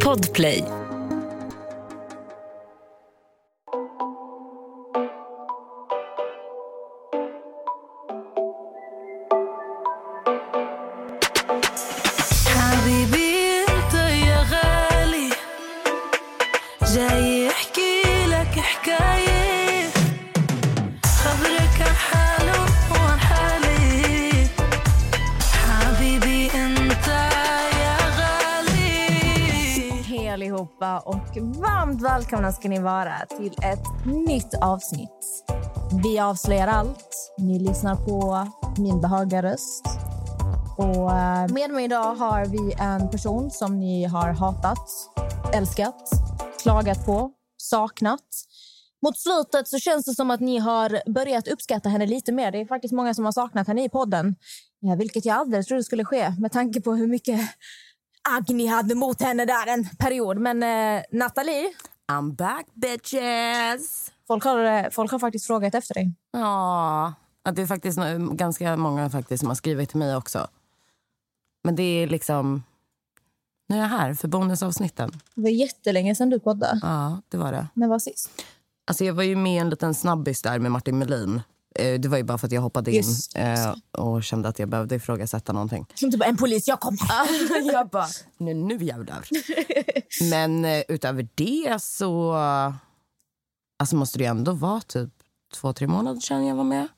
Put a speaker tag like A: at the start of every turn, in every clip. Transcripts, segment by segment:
A: Podplay.
B: Välkomna ska ni vara till ett nytt avsnitt. Vi avslöjar allt. Ni lyssnar på min behagliga röst. Och eh, med mig idag har vi en person som ni har hatat, älskat, klagat på, saknat. Mot slutet så känns det som att ni har börjat uppskatta henne lite mer. Det är faktiskt många som har saknat henne i podden. Vilket jag aldrig trodde skulle ske med tanke på hur mycket agg ni hade mot henne där en period. Men eh, Nathalie,
C: I'm back bitches!
B: folk har, eh, folk har faktiskt frågat efter dig.
C: Ja, det är faktiskt ganska många faktiskt som har skrivit till mig också. Men det är liksom... Nu är jag här för bonusavsnitten.
B: Det var jättelänge sedan du poddade.
C: Ja, det var det.
B: När var sist?
C: Alltså jag var ju med i en liten snabbis där med Martin Melin. Eh, Det var ju bara för att jag hoppade in
B: Just
C: eh, och kände att jag behövde ifrågasätta någonting.
B: Som typ en polis, jag kommer.
C: jag bara, nu, nu jävlar. Men eh, utöver det så alltså måste det ju ändå vara typ två, tre månader sedan jag var med.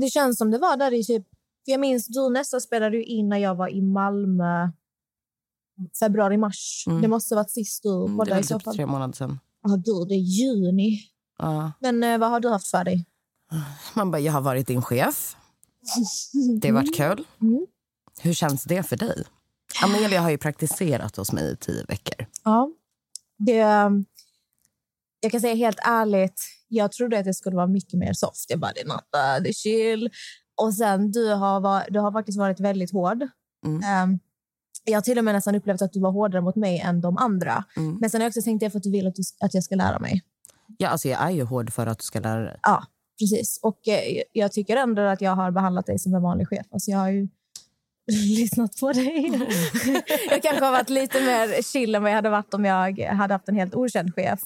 B: Det känns som det var där i typ... För jag minns du nästan spelade in när jag var i Malmö februari, mars.
C: Mm.
B: Det måste ha varit sist du
C: Mm, Det var typ tre månader sedan.
B: Ja, gud, det är juni.
C: Ja.
B: Men eh, vad har du haft för dig?
C: Man bara, jag har varit din chef. Det har varit kul.
B: Mm.
C: Hur känns det för dig? Amelia har ju praktiserat hos mig i tio veckor.
B: Ja. Det, um, jag kan säga helt ärligt, jag trodde att det skulle vara mycket mer soft. Jag bara, det är natta, det är chill. Och sen, du har, var, du har faktiskt varit väldigt hård.
C: Mm.
B: Um, jag har till och med nästan upplevt att du var hårdare mot mig än de andra.
C: Mm.
B: Men sen har jag också tänkt det för att du vill att, du, att jag ska lära mig.
C: Ja, alltså jag är ju hård för att du ska lära dig.
B: Ja, precis. Och eh, jag tycker ändå att jag har behandlat dig som en vanlig chef. Alltså, jag har ju lyssnat på dig. jag kanske har varit lite mer chill än vad jag hade varit om jag hade haft en helt okänd chef.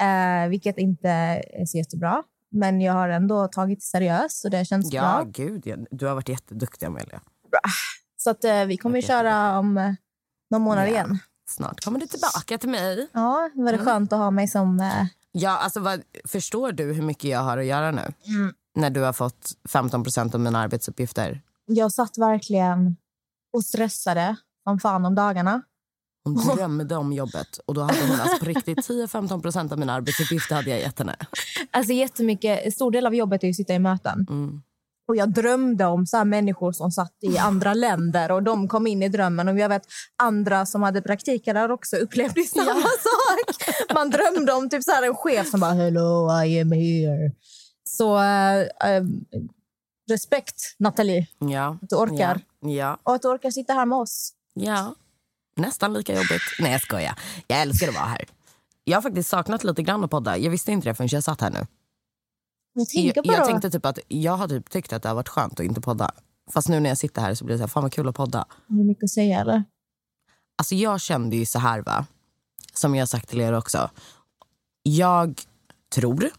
B: Eh, vilket inte är så jättebra. Men jag har ändå tagit det seriöst och det känns
C: Ja,
B: bra.
C: gud. Du har varit jätteduktig, Amelia.
B: Så att, eh, vi kommer
C: Okej.
B: köra om eh, några månader
C: Ja.
B: igen.
C: Snart kommer du tillbaka till mig.
B: Ja, var det
C: Mm.
B: skönt att ha mig som... Eh,
C: Ja, alltså vad, förstår du hur mycket jag har att göra nu?
B: Mm.
C: När du har fått 15% av mina arbetsuppgifter.
B: jag satt verkligen och stressade som fan om dagarna.
C: Hon drömde om jobbet. Och då hade hon alltså på riktigt 10-15% av mina arbetsuppgifter hade jag gett henne.
B: Alltså jättemycket, en stor del av jobbet är att sitta i möten.
C: Mm.
B: Och jag drömde om så människor som satt i andra länder och de kom in i drömmen. Och jag vet andra som hade praktiker där också upplevde samma sak. Man drömde om typ så här en chef som bara “Hello, I am here”. Så eh, eh, respekt, Nathalie,
C: Ja.
B: att du orkar.
C: Ja. ja.
B: Och att du orkar sitta här med oss.
C: Ja. Nästan lika jobbigt. Nej, jag skojar. Jag älskar att vara här. Jag har faktiskt saknat lite grann att podda. Jag visste inte det förrän jag satt här nu.
B: Jag tänker
C: Jag,
B: på
C: jag
B: då.
C: tänkte typ att jag har typ tyckt att det har varit skönt att inte podda. Fast nu när jag sitter här så blir det så här, fan vad kul att podda.
B: Har du mycket att säga eller?
C: Alltså jag kände ju så här va, som jag har sagt till er också. Jag tror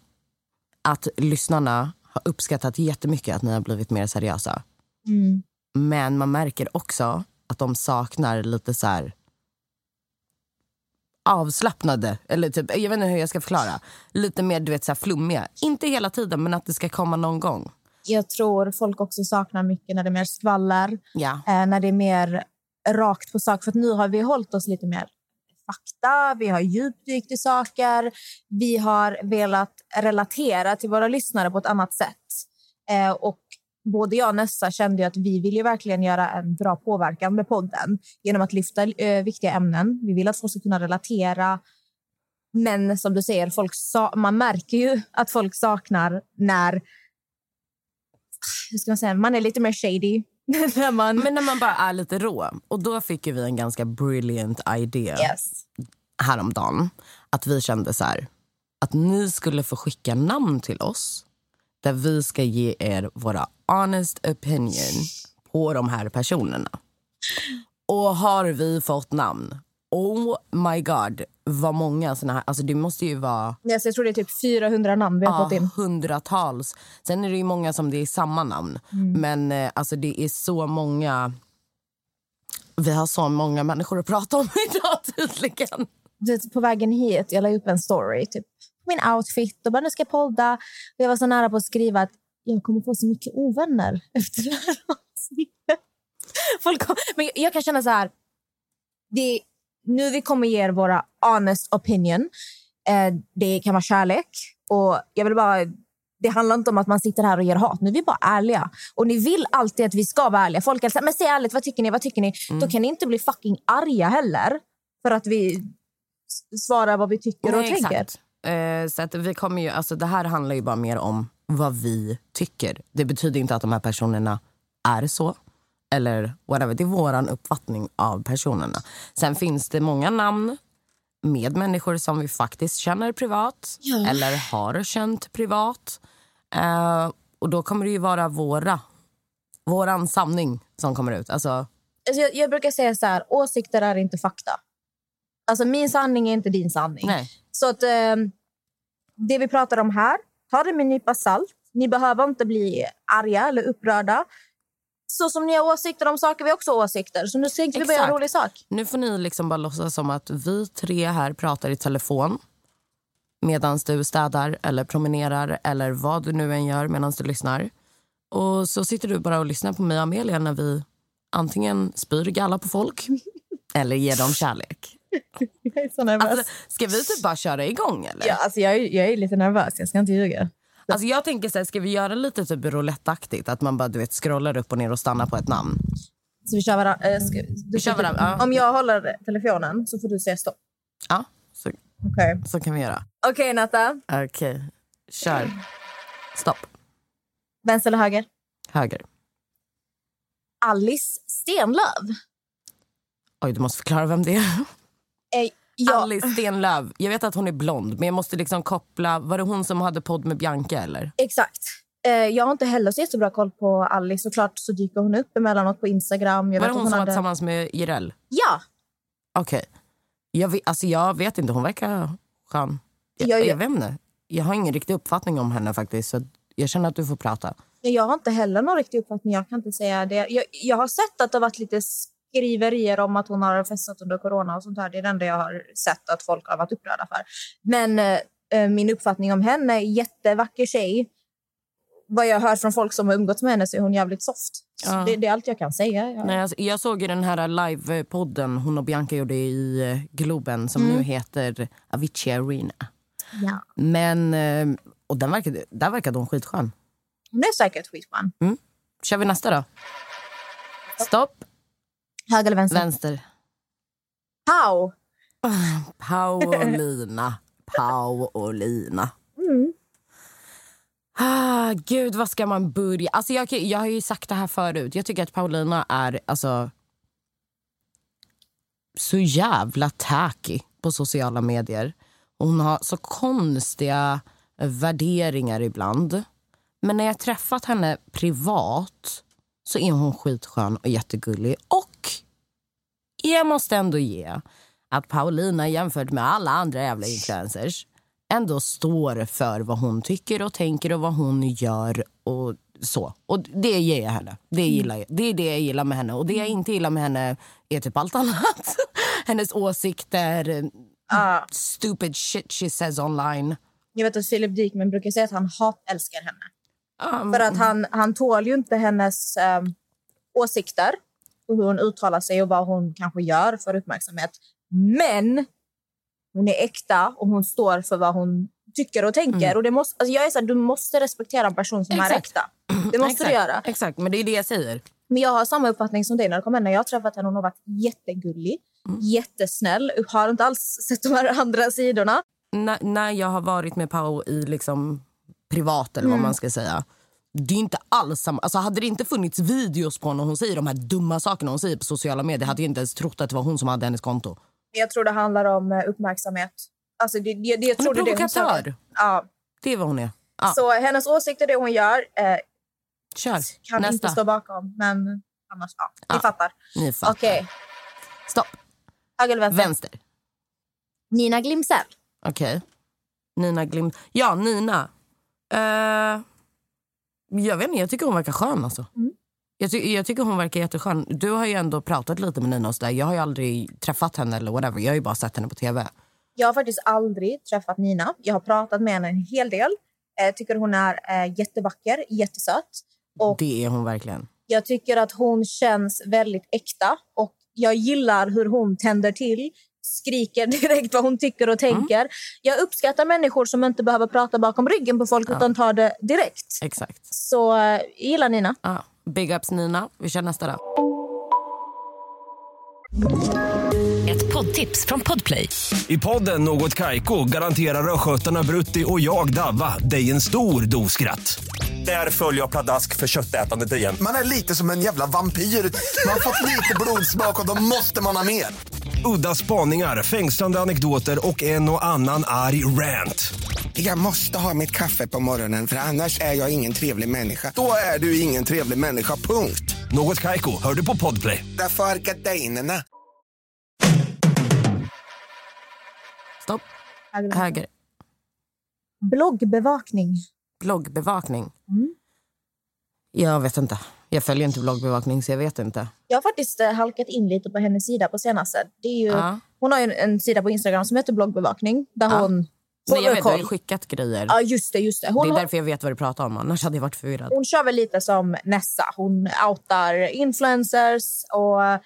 C: att lyssnarna har uppskattat jättemycket att ni har blivit mer seriösa.
B: Mm.
C: Men man märker också att de saknar lite så här avslappnade, eller typ, jag vet inte hur jag ska förklara. Lite mer du vet, så här flummiga. Inte hela tiden, men att det ska komma någon gång.
B: Jag tror folk också saknar mycket när det är mer skvaller.
C: Ja.
B: eh, när det är mer rakt på sak. För att nu har vi hållit oss lite mer fakta, vi har djupdykt i saker. Vi har velat relatera till våra lyssnare på ett annat sätt. Eh, och både jag och Nessa kände ju att vi vill ju verkligen göra en bra påverkan med podden genom att lyfta eh, viktiga ämnen. Vi vill att folk ska kunna relatera. Men som du säger, folk sa- man märker ju att folk saknar när hur ska man, säga, man är lite mer shady. när man,
C: Men när man bara är lite rå. Och då fick vi en ganska brilliant idea
B: yes.
C: häromdagen. Att vi kände så här, att ni skulle få skicka namn till oss där vi ska ge er våra honest opinion på de här personerna. Och har vi fått namn oh my god, vad många såna här... Alltså det måste ju vara
B: Yes, jag tror det är typ 400 namn vi har fått
C: ja,
B: in.
C: hundratals. Sen är det ju många som det är samma namn.
B: Mm.
C: Men eh, alltså det är så många... Vi har så många människor att prata om idag tydligen.
B: Du På vägen hit jag la upp en story. Typ, min outfit och bara nu ska jag podda. Och jag var så nära på att skriva att jag kommer få så mycket ovänner efter det här avsnittet. Folk kom, men jag kan känna så här. Det, nu vi kommer ge er våra honest opinion. Eh, det kan vara kärlek. Och jag vill bara... Det handlar inte om att man sitter här och ger hat. Nu är vi bara ärliga. Och ni vill alltid att vi ska vara ärliga. Folk säger men säg ärligt, vad tycker ni? Vad tycker ni? Då kan ni inte bli fucking arga heller. För att vi svarar vad vi tycker och
C: Nej,
B: tänker.
C: exakt. Eh, så att vi kommer ju, alltså det här handlar ju bara mer om vad vi tycker. Det betyder inte att de här personerna är så. Eller whatever. Det är vår uppfattning av personerna. Sen finns det många namn med människor som vi faktiskt känner privat
B: Ja.
C: eller har känt privat. Eh, och då kommer det ju vara våra, våran sanning som kommer ut. Alltså,
B: Alltså jag, jag brukar säga så här, åsikter är inte fakta. Alltså min sanning är inte din sanning.
C: nej.
B: Så att eh, det vi pratar om här, ta det med en nypa salt. Ni behöver inte bli arga eller upprörda. Så som ni har åsikter om saker, vi har också åsikter. Så nu tänkte vi göra en rolig sak.
C: Nu får ni liksom bara låtsas som att vi tre här pratar i telefon medan du städar eller promenerar eller vad du nu än gör medan du lyssnar. Och så sitter du bara och lyssnar på mig och Amelia när vi antingen spyr galla på folk eller ger dem kärlek.
B: Jag är så nervös.
C: Alltså, ska vi typ bara köra igång eller?
B: ja, alltså jag, är, jag är lite nervös, jag ska inte ljuga.
C: Alltså jag tänker så här, ska vi göra lite typ rouletteaktigt? Att man bara du vet scrollar upp och ner och stannar på ett namn.
B: Så vi kör varandra. Äh, ska, du
C: kör
B: får-
C: varandra, ja.
B: Om jag håller telefonen så får du säga stopp.
C: Ja, så,
B: Okej,
C: så kan vi göra.
B: Okej, Natta.
C: Okej, kör. Stopp.
B: Vänster eller höger?
C: Höger.
B: Alice Stenlöf.
C: Oj, du måste förklara vem det är.
B: Eh, ja,
C: Alice Stenlöf. Jag vet att hon är blond, men jag måste liksom koppla... Var det hon som hade podd med Bianca? eller?
B: Exakt. Eh, jag har inte heller så jättebra koll på Alice. Såklart så dyker hon upp emellanåt på Instagram. Jag
C: Var det
B: att
C: hon som var
B: hade...
C: tillsammans med Jireel?
B: Ja,
C: Okej. Jag, vet- alltså, jag vet inte, hon verkar skön. Jag,
B: Ja, ja.
C: jag vet inte. Jag har ingen riktig uppfattning om henne faktiskt. Så jag känner att du får prata.
B: jag har inte heller någon riktig uppfattning. Jag kan inte säga det. Jag, jag har sett att det har varit lite skriverier om att hon har festat under corona och sånt här. Det är det enda jag har sett att folk har varit upprörda för. Men eh, eh, min uppfattning om henne är jättevacker tjej. Vad jag hört från folk som har umgåtts med henne så är hon jävligt soft.
C: Ja.
B: det, det är allt jag kan säga. Jag,
C: Nej, alltså, jag såg ju den här live-podden hon och Bianca gjorde i eh, Globen som
B: Mm.
C: nu heter Avicii Arena.
B: ja.
C: Men, eh, och den verkade, där verkade hon skitskön.
B: Hon är säkert skitskön.
C: Kör vi nästa då? Stopp.
B: Höger eller vänster?
C: Vänster.
B: Pow!
C: Paulina. Paulina.
B: Mm.
C: Ah, gud, vad ska man börja? Alltså jag, jag har ju sagt det här förut. Jag tycker att Paulina är alltså så jävla tacky på sociala medier. Hon har så konstiga värderingar ibland. Men när jag träffat henne privat så är hon skitskön och jättegullig. Och jag måste ändå ge att Paulina jämfört med alla andra jävla influencers ändå står för vad hon tycker och tänker och vad hon gör och så. Och det ger jag henne. Det, gillar jag. det är det jag gillar med henne. Och det jag inte gillar med henne är typ allt annat. Hennes åsikter,
B: Ah.
C: stupid shit she says online.
B: Jag vet att Philip Dickman brukar säga att han hatälskar henne.
C: Um,
B: För att han, han tål ju inte hennes eh, åsikter och hur hon uttalar sig och vad hon kanske gör för uppmärksamhet. Men hon är äkta och hon står för vad hon tycker och tänker. Och det måste, alltså jag är så här, du måste respektera en person som är
C: Exakt.
B: äkta. Det måste
C: exakt,
B: du göra.
C: Exakt, men det är det jag säger.
B: Men jag har samma uppfattning som dig när det kommer henne. Jag har träffat henne. Hon har varit jättegullig, jättesnäll. Har inte alls sett de andra sidorna.
C: När, när jag har varit med Pau i liksom privat eller vad man ska säga. Det är inte alls samma. Alltså hade det inte funnits videos på när hon säger de här dumma sakerna hon säger på sociala medier hade jag inte ens trott att det var hon som hade hennes konto.
B: Jag tror det handlar om eh, uppmärksamhet. Alltså det, det, det, jag
C: Hon är
B: det det
C: provokatör.
B: söker. Ja.
C: Det är vad hon är. Ja,
B: Så hennes åsikter, det hon gör, eh,
C: kör.
B: kan inte
C: Nästa.
B: stå bakom. Men annars, ja, ni
C: Ja.
B: fattar.
C: Ni fattar.
B: Okej,
C: Stopp.
B: Höger eller vänster?
C: Vänster.
B: Nina Glimsell.
C: Okej. Nina Glim... Ja, Nina. Eh, jag vet inte, jag tycker hon verkar skön alltså.
B: Mm.
C: Jag, ty- jag tycker hon verkar jätteskön. Du har ju ändå pratat lite med Nina och så där. Jag har ju aldrig träffat henne eller whatever. Jag har ju bara sett henne på tv.
B: Jag har faktiskt aldrig träffat Nina. Jag har pratat med henne en hel del. Eh, tycker hon är eh, jättevacker, jättesöt. Och
C: Det är hon verkligen.
B: jag tycker att hon känns väldigt äkta. Och jag gillar hur hon tänder till. Skriker direkt vad hon tycker och tänker. Jag uppskattar människor som inte behöver prata bakom ryggen på folk utan tar det direkt.
C: Exakt.
B: Så eh, jag gillar Nina.
C: Ja. Big ups Nina. Vi kör nästa då.
A: Ett poddtips från Podplay.
D: I podden Något Kaiko garanterar östgötarna Brutti och jag, Davva, dig en stor dos skratt. Där följer jag pladask för köttätandet igen.
E: Man är lite som en jävla vampyr. Man har fått lite blodsmak och då måste man ha mer.
D: Udda spaningar, fängslande anekdoter och en och annan arg rant.
E: Jag måste ha mitt kaffe på morgonen för annars är jag ingen trevlig människa. Då är du ingen trevlig människa, punkt.
D: Något Kaiko, hör du på Podplay.
E: Därför är gardinerna.
C: Stopp. Höger.
B: Bloggbevakning.
C: Bloggbevakning. Jag vet inte. Jag följer inte bloggbevakning så jag vet inte.
B: Jag har faktiskt eh, halkat in lite på hennes sida på senaste. Det är ju,
C: Ja.
B: Hon har ju en, en sida på Instagram som heter bloggbevakning. Där
C: Ja.
B: hon
C: Men jag vet, du har ju skickat grejer.
B: Ja, just det. Just det.
C: Det
B: Hon,
C: är
B: har-
C: därför jag vet vad du pratar om. Annars hade jag varit förvirrad.
B: hon kör väl lite som Nessa. Hon outar influencers. och eh,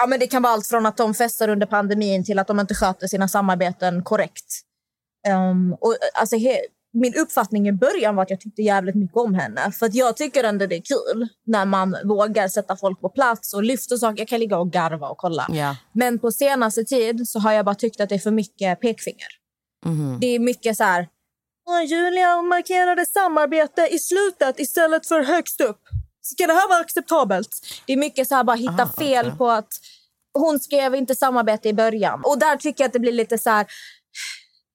B: ja, men Det kan vara allt från att de festar under pandemin till att de inte sköter sina samarbeten korrekt. Um, och, eh, alltså, he, min uppfattning i början var att jag tyckte jävligt mycket om henne. För att Jag tycker ändå det är kul när man vågar sätta folk på plats och lyfter saker. Jag kan ligga och garva och kolla.
C: Ja.
B: Men på senaste tid så har jag bara tyckt att det är för mycket pekfinger.
C: Mhm.
B: Det är mycket så här... "Åh, Julia markerade samarbete i slutet istället för högst upp. Ska det här vara acceptabelt? Det är mycket så här bara hitta
C: Aha,
B: fel
C: okej.
B: på att hon skrev inte samarbete i början. Och där tycker jag att det blir lite så här...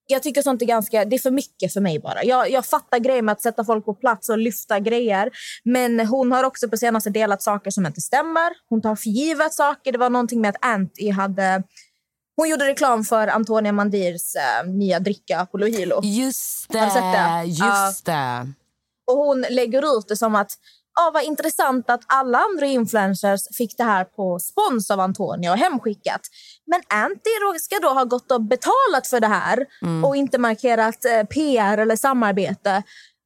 B: Jag tycker sånt är ganska... Det är för mycket för mig bara. Jag, jag fattar grejer med att sätta folk på plats och lyfta grejer. Men hon har också på senaste delat saker som inte stämmer. Hon tar för givet saker. Det var någonting med att Anty hade... Hon gjorde reklam för Antonia Mandirs eh, nya dricka Apollo Hilo.
C: Just det.
B: Det?
C: Just det.
B: Och hon lägger ut det som att ah, vad intressant att alla andra influencers fick det här på spons av Antonia och hemskickat. Men Anty ska då ha gått och betalat för det här och inte markerat eh, PR eller samarbete.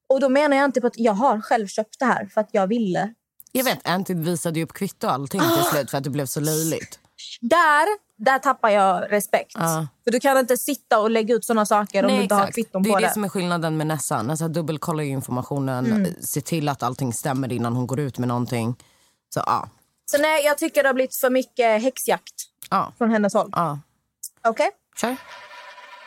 B: Och då menar jag inte på att jag har själv köpt det här för att jag ville.
C: Jag vet, Anty visade ju upp kvitto och allting till slut för att det blev så löjligt.
B: Där, där tappar jag respekt.
C: Ja.
B: För du kan inte sitta och lägga ut såna saker om du inte har kvitton
C: det
B: på
C: är det.
B: det.
C: som är skillnaden med Nessa. Nessa dubbelkollar ju informationen,
B: Mm.
C: se till att allting stämmer innan hon går ut med någonting. Så ja.
B: Så nej, jag tycker det har blivit för mycket häxjakt
C: Ja,
B: från hennes håll.
C: ja.
B: Okej?
C: Kör.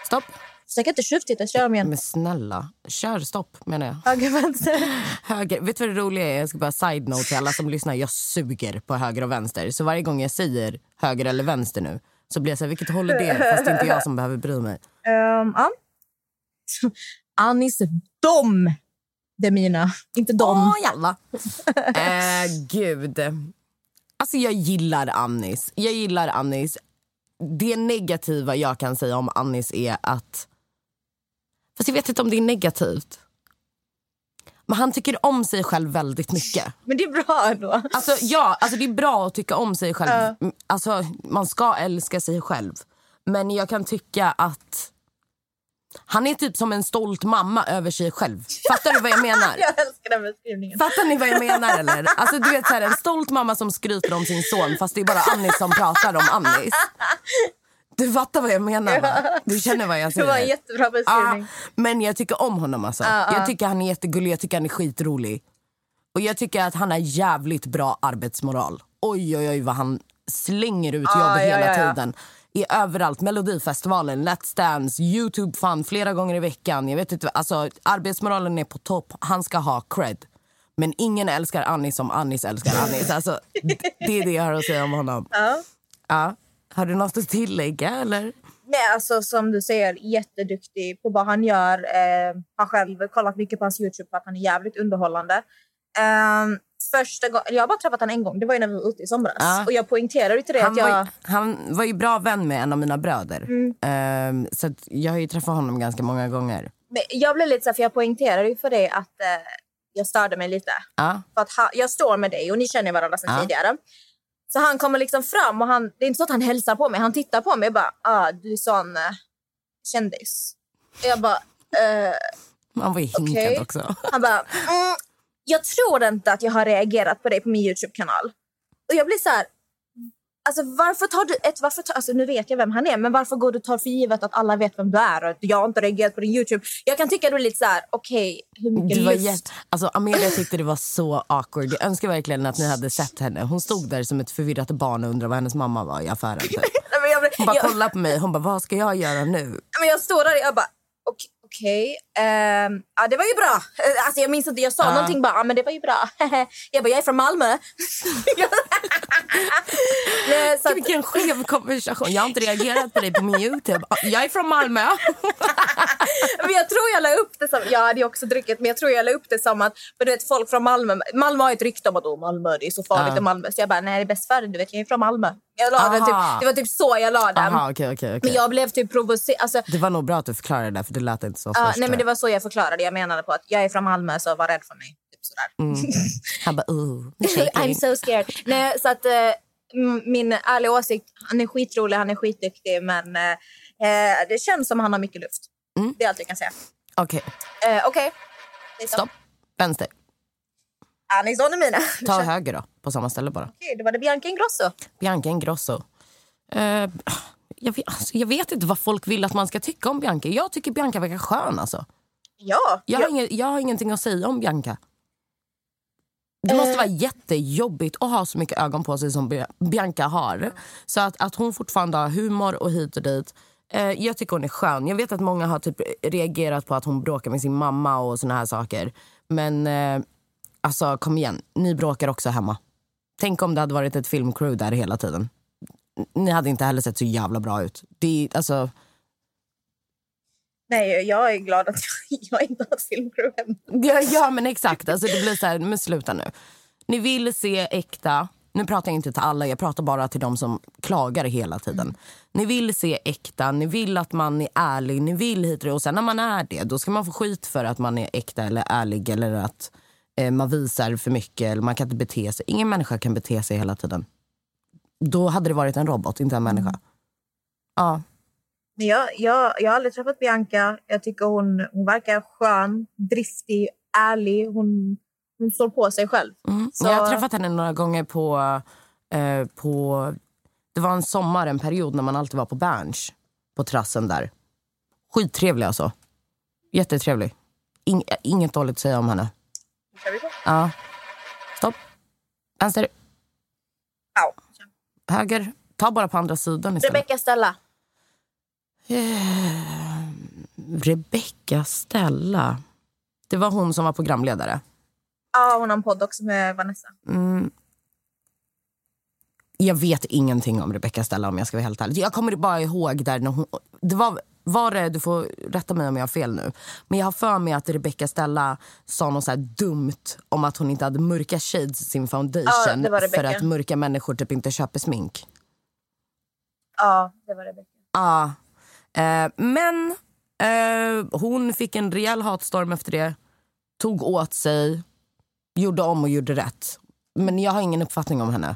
C: Stopp.
B: Försök inte tjuvtitta, kör dem igen.
C: Men snälla, kör stopp menar jag.
B: Höger, vänster.
C: Höger. Vet du vad det roliga är? Jag ska bara side note till alla som lyssnar. Jag suger på höger och vänster. Så varje gång jag säger höger eller vänster nu så blir jag så här, vilket håll är det? Fast det är inte jag som behöver bry mig.
B: Um, ja. Anis dom. Det är mina, inte dom.
C: Åh, jalla. eh, gud. Alltså jag gillar Annis. Jag gillar Annis. Det negativa jag kan säga om Annis är att... Fast jag vet inte om det är negativt. Men han tycker om sig själv väldigt mycket.
B: Men det är bra ändå.
C: Alltså, ja, alltså det är bra att tycka om sig själv. Mm, Alltså, man ska älska sig själv. Men jag kan tycka att han är typ som en stolt mamma över sig själv. Fattar du vad jag menar?
B: Jag älskar den beskrivningen.
C: Fattar ni vad jag menar eller? Alltså du vet så här, en stolt mamma som skryter om sin son fast det är bara Annis som pratar om Annis. Du fattar vad jag menar va? Du känner vad jag
B: Det
C: säger.
B: var en jättebra beskrivning.
C: men jag tycker om honom alltså. Jag tycker han är jättegullig, jag tycker han är skitrolig. Och jag tycker att han har jävligt bra arbetsmoral. Oj oj oj vad han slänger ut jobb hela
B: ja, ja.
C: tiden. I överallt, Melodifestivalen, Let's Dance, Youtube Fun flera gånger i veckan. Jag vet inte, alltså arbetsmoralen är på topp. Han ska ha cred. Men ingen älskar Annis som Annis älskar Annis. Alltså, det är det jag har att säga om honom.
B: Ja.
C: Ja. Har du något att tillägga eller?
B: Nej, alltså som du säger, jätteduktig på vad han gör. Eh, har själv kollat mycket på hans Youtube för att han är jävligt underhållande. Eh, första gången, jag har bara träffat honom en gång, det var ju när vi var ute i somras.
C: Ja.
B: Och jag poängterade till det
C: Han
B: att jag...
C: var, ju- han var ju bra vän med en av mina bröder.
B: Mm.
C: Ehm, så jag har ju träffat honom ganska många gånger.
B: Men jag blev lite så här, för jag poängterade ju för dig att eh, jag störde mig lite.
C: Ja.
B: För att ha, jag står med dig och ni känner varandra sedan
C: Ja.
B: tidigare. Så han kommer liksom fram och han, det är inte så att han hälsar på mig, han tittar på mig och bara ah, du är sån eh, kändis. Och jag bara eh,
C: Han var ju hinkad
B: Okej.
C: också.
B: Han bara, mm, jag tror inte att jag har reagerat på dig på min Youtube-kanal. Och jag blir så här, alltså varför tar du ett, varför tar, alltså nu vet jag vem han är, men varför går du tar för givet att alla vet vem du är och att jag har inte reagerat på din Youtube? Jag kan tycka du är lite så här, okej, hur mycket
C: Det var jätte, alltså Amelia tyckte det var så awkward. Jag önskar verkligen att ni hade sett henne. Hon stod där som ett förvirrat barn och undrade vad hennes mamma var i affären. typ. Hon bara kollade på mig. Hon bara, vad ska jag göra nu?
B: men jag står där och jag bara, ok- okej, ehm, ja det var ju bra. Eh, Alltså jag minns inte, jag sa
C: Ja.
B: någonting bara, ja men det var ju bra. jag bara, jag är från Malmö. Nej, så att,
C: Vilken skev konversation. Jag har inte reagerat på dig på min Youtube. Jag är från Malmö.
B: Men jag tror jag la upp det som, jag hade också druckit, men jag tror jag la upp det som att, för du vet folk från Malmö, Malmö har ett rykte om att oh, Malmö det är så farligt
C: Ja.
B: i Malmö. Så jag bara, nej det är bäst för du vet jag är från Malmö. Jag la den typ, det var typ så jag la den.
C: Aha, okej, okej, okej.
B: Men jag blev typ provocerad. Alltså,
C: Det var nog bra att du förklarade det, för det lät inte så först.
B: nej men det var så jag förklarade. Jag menade på att jag är från Malmö så var rädd för mig. Typ sådär.
C: Han bara, ooh,
B: I'm so scared. Nej, så att, m- min ärliga åsikt, han är skitrolig, han är skitduktig men eh, det känns som han har mycket luft.
C: Mm.
B: Det är allt jag kan säga.
C: Okej,
B: Eh, Okej. Det är så.
C: stopp. Vänster.
B: Aniston är mina.
C: Ta höger då, på samma ställe bara.
B: Okej, då var det Bianca Ingrosso.
C: Bianca Ingrosso. Eh, jag, vet, alltså, jag vet inte vad folk vill att man ska tycka om Bianca. Jag tycker Bianca verkar skön. Alltså.
B: Ja.
C: Jag, har inget, jag har ingenting att säga om Bianca. Det
B: Eh.
C: måste vara jättejobbigt att ha så mycket ögon på sig som Bi- Bianca har. Så att, att hon fortfarande har humor och hit och dit. Eh, jag tycker hon är skön. Jag vet att många har typ reagerat på att hon bråkar med sin mamma och såna här saker. Men eh, alltså kom igen, ni bråkar också hemma. Tänk om det hade varit ett filmcrew där hela tiden. Ni hade inte heller sett så jävla bra ut. Det är, alltså,
B: Nej, jag är glad att jag, inte har ett filmcrew hemma.
C: Ja, ja men exakt. Alltså, det blir så här, men sluta nu. Ni vill se äkta. Nu pratar jag inte till alla, jag pratar bara till de som klagar hela tiden. Ni vill se äkta, ni vill att man är ärlig, ni vill hit och sen när man är det, då ska man få skit för att man är äkta eller ärlig eller att man visar för mycket eller man kan inte bete sig. Ingen människa kan bete sig hela tiden. Då hade det varit en robot, inte en människa. Ja,
B: Men jag, jag, jag har aldrig träffat Bianca. Jag tycker hon, hon verkar skön, driftig, ärlig. Hon, hon står på sig själv.
C: Mm.
B: Så-
C: Jag har träffat henne några gånger på, eh, på... Det var en sommar, en period när man alltid var på Berns. På terrassen där. Skittrevlig alltså. Jättetrevlig. Ing, inget dåligt att säga om henne.
B: Kör vi på?
C: Ja. Stopp. Vänster.
B: Au.
C: Höger. Ta bara på andra sidan istället.
B: Rebecca Stella.
C: Eh, Rebecca Stella. Det var hon som var programledare.
B: Ja, hon har en podd också med Vanessa.
C: Mm. Jag vet ingenting om Rebecca Stella om jag ska vara helt ärlig. Jag kommer bara ihåg där när hon... Det var, var det, du får rätta mig om jag har fel nu. Men jag har för mig att Rebecca Stella sa något så dumt om att hon inte hade mörka shades i sin foundation.
B: Ja,
C: för att mörka människor typ inte köper smink.
B: Ja, det var Rebecca.
C: Ja. Eh, men eh, hon fick en rejäl hatstorm efter det. Tog åt sig. Gjorde om och gjorde rätt. Men jag har ingen uppfattning om henne.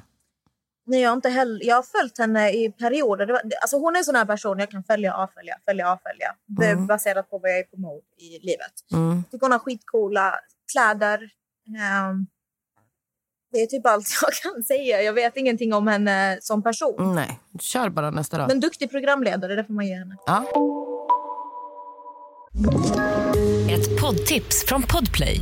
B: Nej, jag, har inte heller, jag har följt henne i perioder. Det var, alltså hon är en sån här person jag kan följa och avfölja. Följa avfölja. Det är Baserat på vad jag är på mode i livet.
C: Mm.
B: Jag tycker hon har skitcoola kläder. Ehm, det är typ allt jag kan säga. Jag vet ingenting om henne som person.
C: Nej, kör bara nästa då.
B: Men duktig programledare, det får man ge henne.
C: Ja.
A: Ett poddtips från Podplay.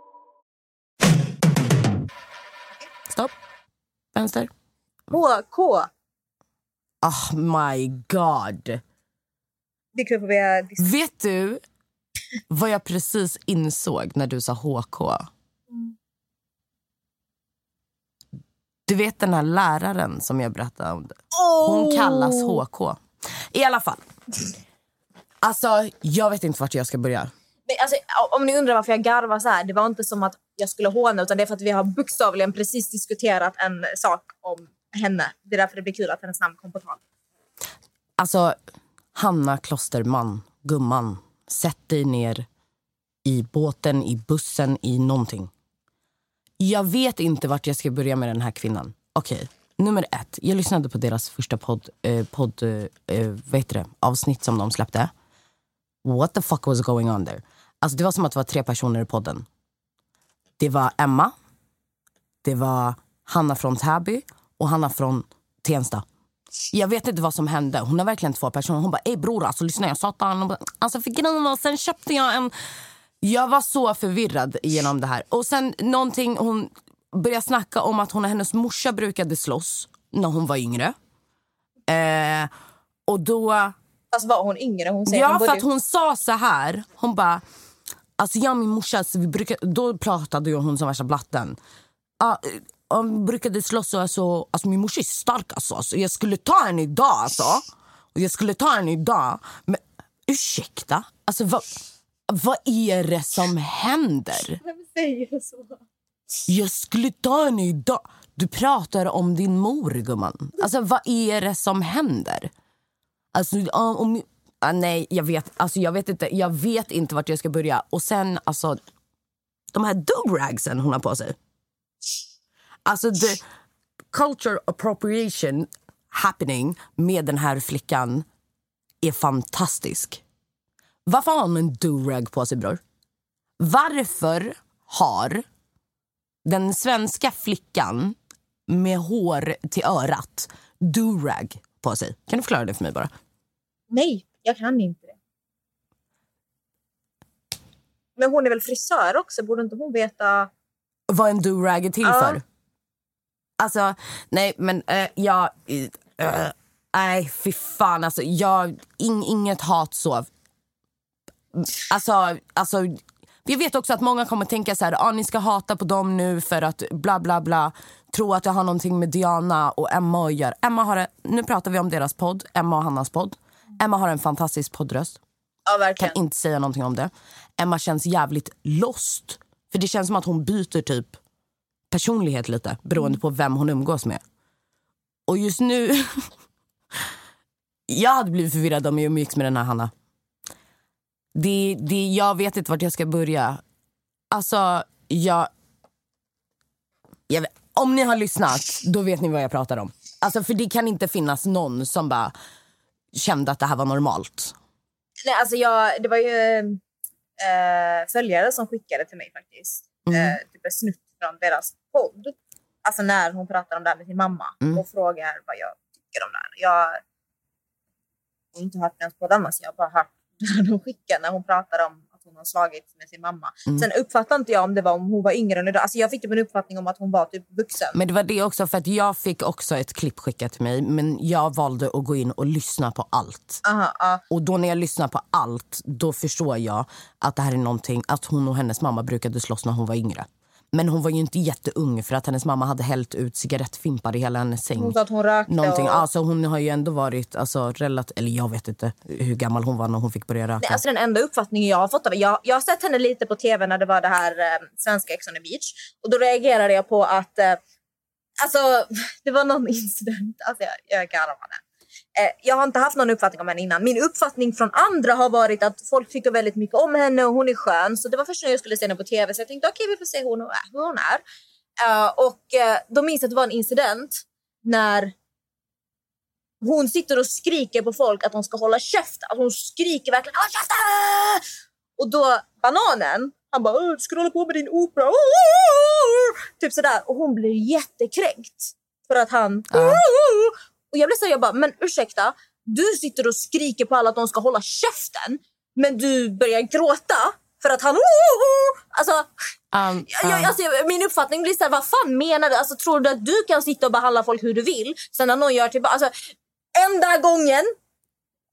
C: Vänster.
B: HK.
C: Oh my god.
B: Det för vi
C: Vet du vad jag precis insåg när du sa HK? Du vet den här läraren som jag berättade om? Hon kallas HK. I alla fall. Alltså, jag vet inte vart jag ska börja.
B: Men alltså, om ni undrar varför jag garvar så här, det var inte som att jag skulle håna utan det är för att vi har bokstavligen precis diskuterat en sak om henne. Det är därför det blir kul att hennes namn kom på tal.
C: Alltså, Hanna Klosterman, gumman. Sätt dig ner i båten, i bussen, i någonting. Jag vet inte vart jag ska börja med den här kvinnan. Okej, nummer ett. Jag lyssnade på deras första podd, eh, podd eh, eh vad heter det, avsnitt som de släppte. What the fuck was going on there? Alltså det var som att det var tre personer i podden. Det var Emma, det var Hanna från Täby och Hanna från Tensta. Jag vet inte vad som hände. Hon har verkligen två personer. Hon bara, ey bror, alltså lyssna jag sa han. Bara, Alltså för grejen var, sen köpte jag en... Jag var så förvirrad genom det här. Och sen någonting, hon började snacka om att hon och hennes morsa brukade slåss när hon var yngre. Eh, och då...
B: Alltså var hon yngre? Hon säger
C: Ja,
B: hon
C: för
B: borde-
C: att hon sa så här. Hon bara... Alltså jag och min morsa, alltså, vi brukar, då pratade ju hon som värsta blatten. Eh, um, brukade slåss och alltså, alltså min morsa är stark alltså. alltså. Jag skulle ta henne idag alltså. Och jag skulle ta henne idag. Men ursäkta? Alltså vad, vad är det som händer?
B: Vem säger så?
C: Jag skulle ta henne idag. Du pratar om din mor, gumman. Alltså, vad är det som händer? Alltså, om, ah, nej, jag vet, alltså, jag vet inte. Jag vet inte vart jag ska börja. Och sen, alltså, de här do-ragsen hon har på sig. Alltså, the culture appropriation happening med den här flickan är fantastisk. Varför har hon en do-rag på sig, bror? Varför har den svenska flickan med hår till örat do-rag på sig? Kan du förklara det för mig bara?
B: Nej, jag kan inte det. Men hon är väl frisör också? Borde inte hon veta?
C: Vad en do-rag är till
B: Ja.
C: för? Alltså, nej men uh, jag... eh, nej, fy fan alltså. Jag, ing, inget hat så. Alltså, alltså, jag vet också att många kommer tänka så här, ah, ni ska hata på dem nu för att bla bla bla. Tro att det har någonting med Diana och Emma att göra. Emma har, nu pratar vi om deras podd, Emma och Hannas podd. Emma har en fantastisk poddröst.
B: Ja,
C: Kan inte säga någonting om det. Emma känns jävligt lost. För det känns som att hon byter typ personlighet lite beroende på vem hon umgås med. Och just nu... jag hade blivit förvirrad om jag umgicks med den här Hanna. Det, det, jag vet inte vart jag ska börja. Alltså, jag... jag vet, om ni har lyssnat, då vet ni vad jag pratar om. Alltså, för det kan inte finnas någon som bara kände att det här var normalt.
B: Nej, alltså jag, det var ju eh, följare som skickade till mig faktiskt. Eh, typ en snutt från deras podd. Alltså när hon pratar om det här med sin mamma och frågar vad jag tycker om det här. Jag har inte hört hennes podd annars, jag har bara hört när de skickar när hon pratar om att hon har slagits med sin mamma. Sen uppfattade inte jag om det var om hon var yngre än idag. Alltså jag fick typ en uppfattning om att hon var typ vuxen.
C: Men det var det också för att jag fick också ett klipp skickat till mig men jag valde att gå in och lyssna på allt.
B: Aha, ja.
C: Och då när jag lyssnar på allt då förstår jag att det här är någonting att hon och hennes mamma brukade slåss när hon var yngre. Men hon var ju inte jätteung för att hennes mamma hade hällt ut cigarettfimpar i hela hennes säng.
B: Hon sa att hon rökte
C: Någonting.
B: och...
C: Alltså hon har ju ändå varit alltså, relativt, eller jag vet inte hur gammal hon var när hon fick börja röka.
B: Nej, alltså den enda uppfattningen jag har fått av jag, jag har sett henne lite på tv när det var det här eh, svenska Ex on the beach. Och då reagerade jag på att eh, alltså, det var någon incident. Alltså, jag, jag garvade. Eh, jag har inte haft någon uppfattning om henne innan. Min uppfattning från andra har varit att folk tycker väldigt mycket om henne och hon är skön. Så det var först när jag skulle se henne på tv så jag tänkte okej vi får se hur hon är. Hur hon är. Eh, och eh, då minns att det var en incident när hon sitter och skriker på folk att de ska hålla käften. Alltså hon skriker verkligen håll käften! Och då bananen, han bara "Åh, ska du hålla på med din opera? Typ sådär. Och hon blir jättekränkt. För att han... Och jag blev så här, jag bara, men ursäkta. Du sitter och skriker på alla att de ska hålla käften. Men du börjar gråta för att han... Alltså,
C: Um,
B: jag, jag, alltså, min uppfattning blir så här, vad fan menar du? Alltså, tror du att du kan sitta och behandla folk hur du vill? Sen när någon gör tillbaka... Alltså, enda gången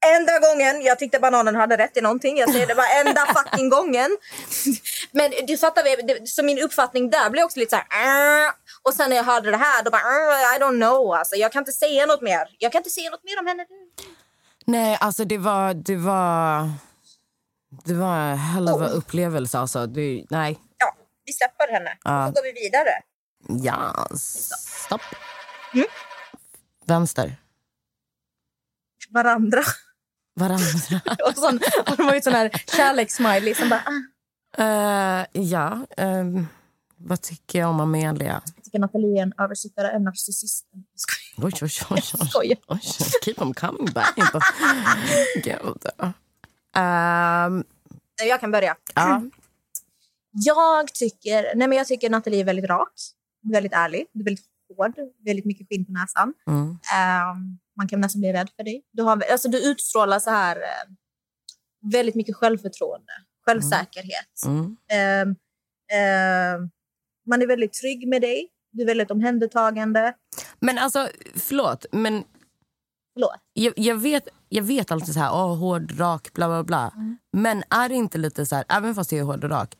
B: Enda gången jag tyckte bananen hade rätt i någonting. Jag säger det var enda fucking gången. Men du fattar så min uppfattning där blev också lite så här. Och sen när jag hörde det här, då bara "Äh, I don't know. Alltså, jag kan inte säga något mer. Jag kan inte säga något mer om henne.
C: Nej, alltså det var... Det var, det var en hell of a upplevelse. Alltså. Det, nej.
B: Ja, vi släpper henne.
C: Ja.
B: Så går vi vidare.
C: Ja, stopp.
B: Mm.
C: Vänster.
B: Varandra.
C: Varandra.
B: Och sån, och de var ju sån här kärlekssmiley som bara...
C: Eh, ja, ehm, vad tycker jag om Amelia?
B: Tycker Nathalie är en översittare, en narcissist.
C: Oj, oj, oj. oj. Oj keep them coming back. Gud. Ehm,
B: Jag kan börja.
C: ja.
B: Jag tycker, nej men jag tycker Nathalie är väldigt rak, väldigt ärlig, väldigt hård, väldigt mycket skinn på näsan.
C: Mm.
B: Ehm, man kan nästan bli rädd för dig. Du, har, alltså, du utstrålar så här eh, väldigt mycket självförtroende, självsäkerhet.
C: Mm.
B: Ehm, ehm, man är väldigt trygg med dig, du är väldigt omhändertagande.
C: Men alltså, förlåt. Men
B: Förlåt.
C: jag, jag, vet, jag vet alltid så här, åh, hård, rak, bla bla bla. Men är det inte lite så här, även fast jag är hård och rak,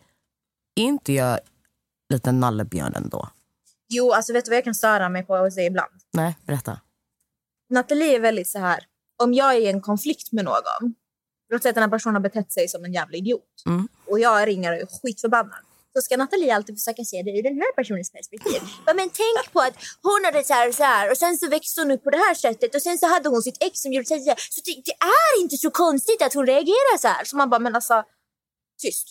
C: är inte jag lite nallebjörn ändå?
B: Jo, alltså vet du vad jag kan störa mig på hos dig ibland?
C: Nej, berätta.
B: Nathalie är väldigt så här, om jag är i en konflikt med någon, låt säga att den här personen har betett sig som en jävla idiot
C: Mm.
B: och jag ringer och är skitförbannad. Så ska Nathalie alltid försöka se det ur den här personens perspektiv. Ja, men tänk på att hon hade så här och så här och sen så växte hon upp på det här sättet och sen så hade hon sitt ex som gjorde så här. Så det, det är inte så konstigt att hon reagerar så här. Så man bara, men alltså, tyst.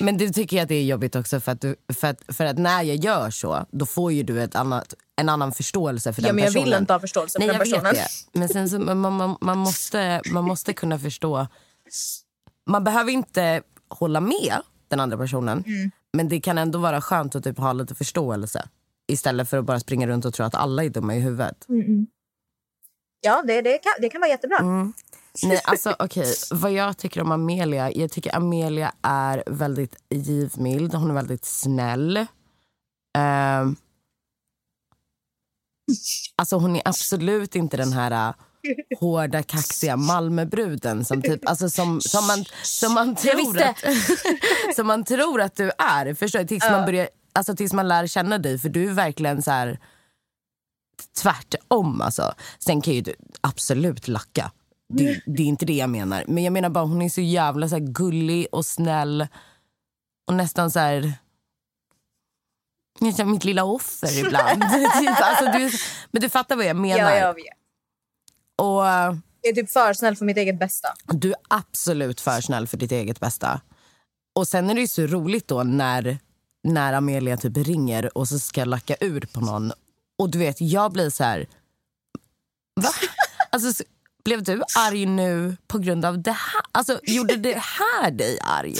C: Men du tycker jag att det är jobbigt också för att, du, för att, för att när jag gör så, då får ju du ett annat, en annan förståelse för
B: Ja,
C: den
B: men jag
C: personen.
B: vill inte ha förståelse
C: Nej,
B: för den personen.
C: det. Men sen så, man, man, man, måste, man måste kunna förstå. Man behöver inte hålla med den andra personen.
B: Mm.
C: Men det kan ändå vara skönt att typ ha lite förståelse. Istället för att bara springa runt och tro att alla är dumma i huvudet.
B: Mm-mm. Ja, det, det, kan, det kan vara jättebra.
C: Mm. Nej, alltså okej. Vad jag tycker om Amelia? Jag tycker Amelia är väldigt givmild. Hon är väldigt snäll. Ehm, alltså hon är absolut inte den här äh, hårda, kaxiga Malmöbruden som, typ, alltså som, som, man, som, man tror att, som man tror att du är. Förstår du? Tills, man börjar, alltså, tills man lär känna dig. För du är verkligen så här tvärtom. Alltså. Sen kan ju du absolut lacka. Det, det är inte det jag menar. Men jag menar bara hon är så jävla så här, gullig och snäll. Och nästan så här... Mitt lilla offer ibland. typ, alltså, du, men du fattar vad jag menar.
B: Ja, jag vet.
C: Och
B: Jag är typ för snäll för mitt eget bästa.
C: du är absolut för snäll för ditt eget bästa. Och sen är det ju så roligt då när, när Amelia typ ringer och så ska lacka ur på någon. Och du vet, jag blir så här... Va? Alltså, så- blev du arg nu på grund av det här? Alltså, gjorde det här dig arg?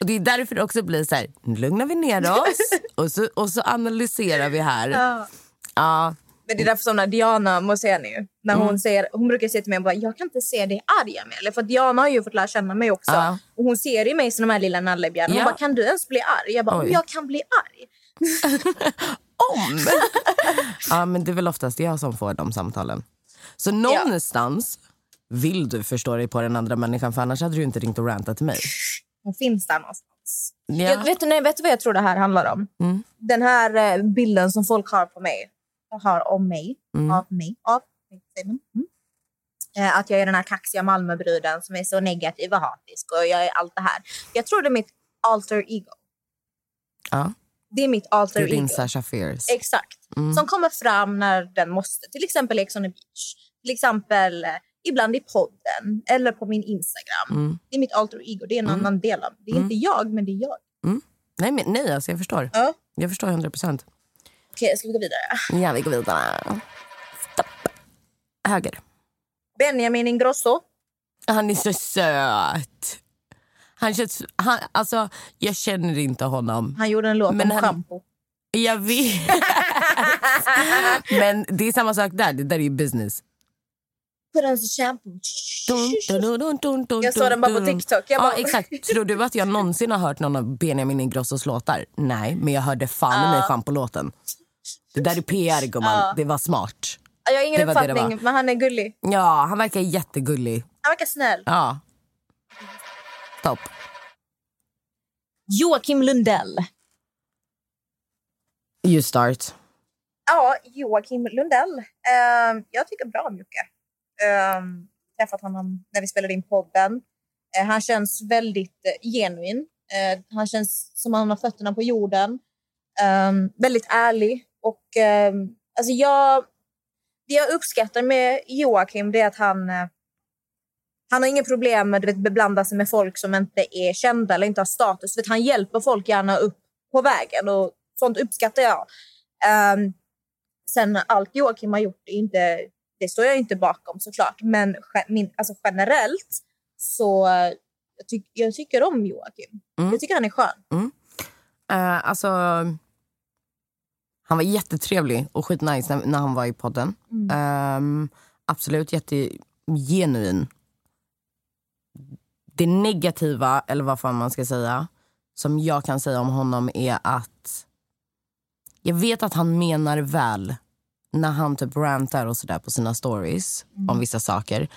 C: och Det är därför det också blir så här, nu lugnar vi ner oss och så, och så analyserar vi här.
B: Ja.
C: Ja,
B: Men det är därför som när Diana Moseni, när
C: Mm.
B: hon, säger, hon brukar säga till mig bara, jag kan inte se dig arg Amelia. För Diana har ju fått lära känna mig också.
C: Ja.
B: Och hon ser i mig som de här lilla nallebjörnarna. Hon
C: Ja.
B: bara, kan du ens bli arg? Jag bara,
C: Oj.
B: jag kan bli arg.
C: om. ja, men det är väl oftast jag som får de samtalen. Så någonstans vill du förstå dig på den andra människan för annars hade du inte ringt och rantat till mig.
B: Hon finns där någonstans.
C: Ja.
B: Jag, vet, du, nej, vet du vad jag tror det här handlar om?
C: Mm.
B: Den här eh, bilden som folk har på mig, har om mig,
C: Mm.
B: av mig, av mig. Mm. Eh, att jag är den här kaxiga Malmöbruden som är så negativ och hatisk och jag är allt det här. Jag tror det är mitt alter ego.
C: Ja,
B: Det är mitt alter
C: är din
B: ego.
C: Sasha Fierce.
B: Exakt.
C: Mm.
B: Som kommer fram när den måste. Till exempel Ex on the beach. Till exempel eh, ibland i podden eller på min Instagram.
C: Mm.
B: Det är mitt alter ego. Det är en annan del av Det är inte jag, men det är jag.
C: Nej, men, nej alltså, jag förstår.
B: Ja.
C: Jag förstår 100 procent.
B: Okej, ska vi gå vidare?
C: Ja, vi går vidare. Stopp. Höger.
B: Benjamin Ingrosso.
C: Han är så söt. Han känns, han, alltså, jag känner inte honom.
B: Han gjorde en låt
C: Men
B: om
C: han-
B: schampo.
C: Jag vet. Men det är samma sak där. Det där är ju business.
B: put on some shampoo.
C: Dun, dun, dun,
B: Jag såg den bara på. TikTok. Jag bara-
C: Ja, exakt. Tror du att jag någonsin har hört någon av Benjamin Ingrossos låtar? Nej, men jag hörde fan i mig schampo-låten. Det där är PR, gumman. Det var smart.
B: Jag har ingen
C: Det var det det
B: uppfattning, men han är gullig.
C: Ja, han verkar jättegullig.
B: Han verkar snäll.
C: Ja. Topp.
B: Joakim Lundell.
C: You start.
B: Ja, Joakim Lundell. Ehm, jag tycker bra om Jocke. Um, träffat honom när vi spelade in podden. Eh, han känns väldigt uh, genuin. Eh, han känns som han har fötterna på jorden. Ehm, väldigt ärlig. Och, ehm, alltså jag, det jag uppskattar med Joakim det är att han, eh, han har inga problem med att beblanda sig med folk som inte är kända eller inte har status. För han hjälper folk gärna upp på vägen och sånt uppskattar jag. Ehm, Sen allt Joakim har gjort, är inte, det står jag inte bakom såklart. Men min, alltså generellt så eh, jag, tyck, jag tycker om Joakim.
C: Mm.
B: Jag tycker han är skön.
C: Uh, alltså, han var jättetrevlig och skitnice när, när han var i podden. Ehm, absolut jättegenuin. Det negativa, eller vad fan man ska säga, som jag kan säga om honom är att jag vet att han menar väl när han typ rantar och sådär på sina stories om vissa saker.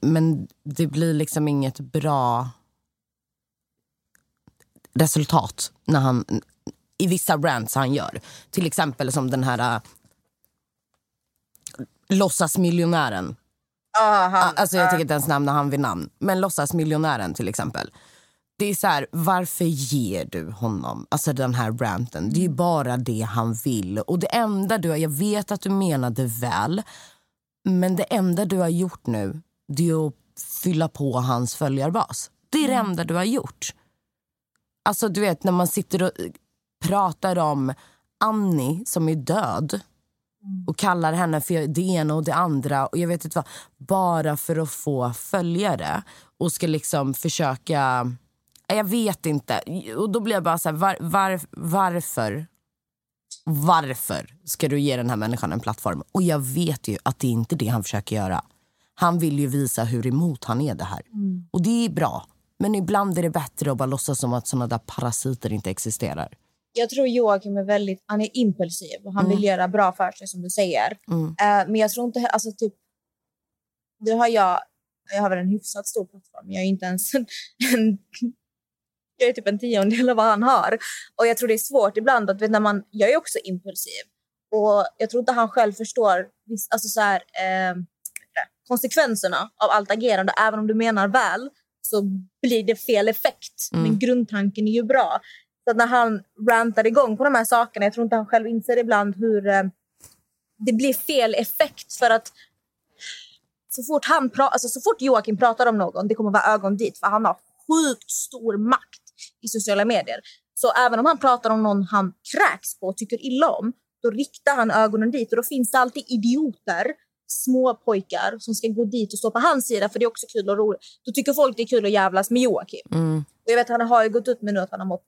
C: Men det blir liksom inget bra resultat när han, i vissa rants han gör. Till exempel som den här uh, låtsasmiljonären.
B: Ah, han,
C: Alltså jag tänker inte ens nämna han vid namn. Men låtsasmiljonären till exempel. Det är så här, varför ger du honom alltså den här ranten? Det är ju bara det han vill. Och det enda du har, jag vet att du menade väl. Men det enda du har gjort nu, det är att fylla på hans följarbas. Det är det enda du har gjort. Alltså du vet när man sitter och pratar om Annie som är död och kallar henne för det ena och det andra och jag vet inte vad. Bara för att få följare och ska liksom försöka... Jag vet inte. Och då blir jag bara så här, var, var, varför? Varför ska du ge den här människan en plattform? Och jag vet ju att det är inte det han försöker göra. Han vill ju visa hur emot han är det här. Och det är bra. Men ibland är det bättre att bara låtsas som att såna där parasiter inte existerar.
B: Jag tror Joakim är väldigt han är impulsiv och han vill göra bra för sig som du säger.
C: Mm.
B: Eh, men jag tror inte... Alltså, typ, nu har jag, jag har väl en hyfsat stor plattform. Jag är inte ens en, en jag är typ en tiondel av vad han har. Och jag tror det är svårt ibland att vet, när man, jag är också impulsiv. Och jag tror inte han själv förstår alltså så här, eh, konsekvenserna av allt agerande. Även om du menar väl så blir det fel effekt. Men grundtanken är ju bra. Så att när han rantar igång på de här sakerna, jag tror inte han själv inser ibland hur eh, det blir fel effekt. För att så fort, han pra- alltså, så fort Joakim pratar om någon, det kommer vara ögon dit. För han har sjukt stor makt i sociala medier. Så även om han pratar om någon han kräks på och tycker illa om, då riktar han ögonen dit. Och då finns det alltid idioter, små pojkar som ska gå dit och stå på hans sida för det är också kul och roligt. Då tycker folk det är kul att jävlas med Joakim.
C: Mm.
B: Och jag vet han har ju gått ut med nu att han har mått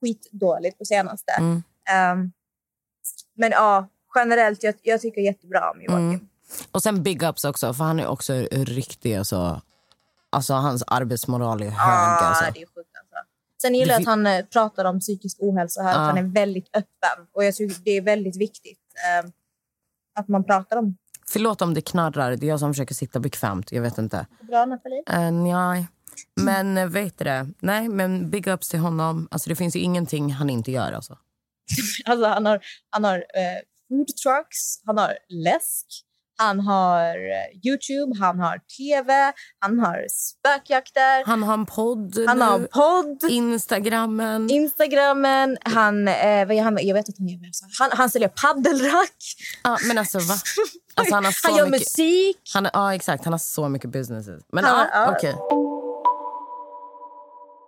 B: skitdåligt på senaste.
C: Mm.
B: Ehm, men ja, generellt, jag, jag tycker jättebra om Joakim.
C: Mm. Och sen big ups också, för han är också riktig. Alltså, alltså hans arbetsmoral är hög.
B: Ah,
C: alltså.
B: det är sjukt alltså. Sen gillar jag att han eh, pratar om psykisk ohälsa här, att han är väldigt öppen. Och jag tycker det är väldigt viktigt ehm, att man pratar om
C: Förlåt om det knarrar, det är jag som försöker sitta bekvämt. Jag vet inte.
B: Bra Nathalie?
C: Uh, nej. Men uh, vet du det? Nej, men big ups till honom. Alltså, det finns ju ingenting han inte gör. Alltså.
B: Alltså, han har, han har eh, food trucks, han har läsk, han har eh, Youtube, han har tv, han har spökjakter,
C: Han har en podd
B: han
C: nu.
B: har podd.
C: Instagrammen.
B: Instagrammen, han, eh, vad gör han, jag vet att han gör mer. Han, han säljer paddelrack,
C: Ja, men alltså va? Alltså, han har så
B: han gör
C: mycket...
B: musik.
C: Han ja, exakt. Han har så mycket businesses. Men
B: Han
C: ja,
B: ja.
C: okej.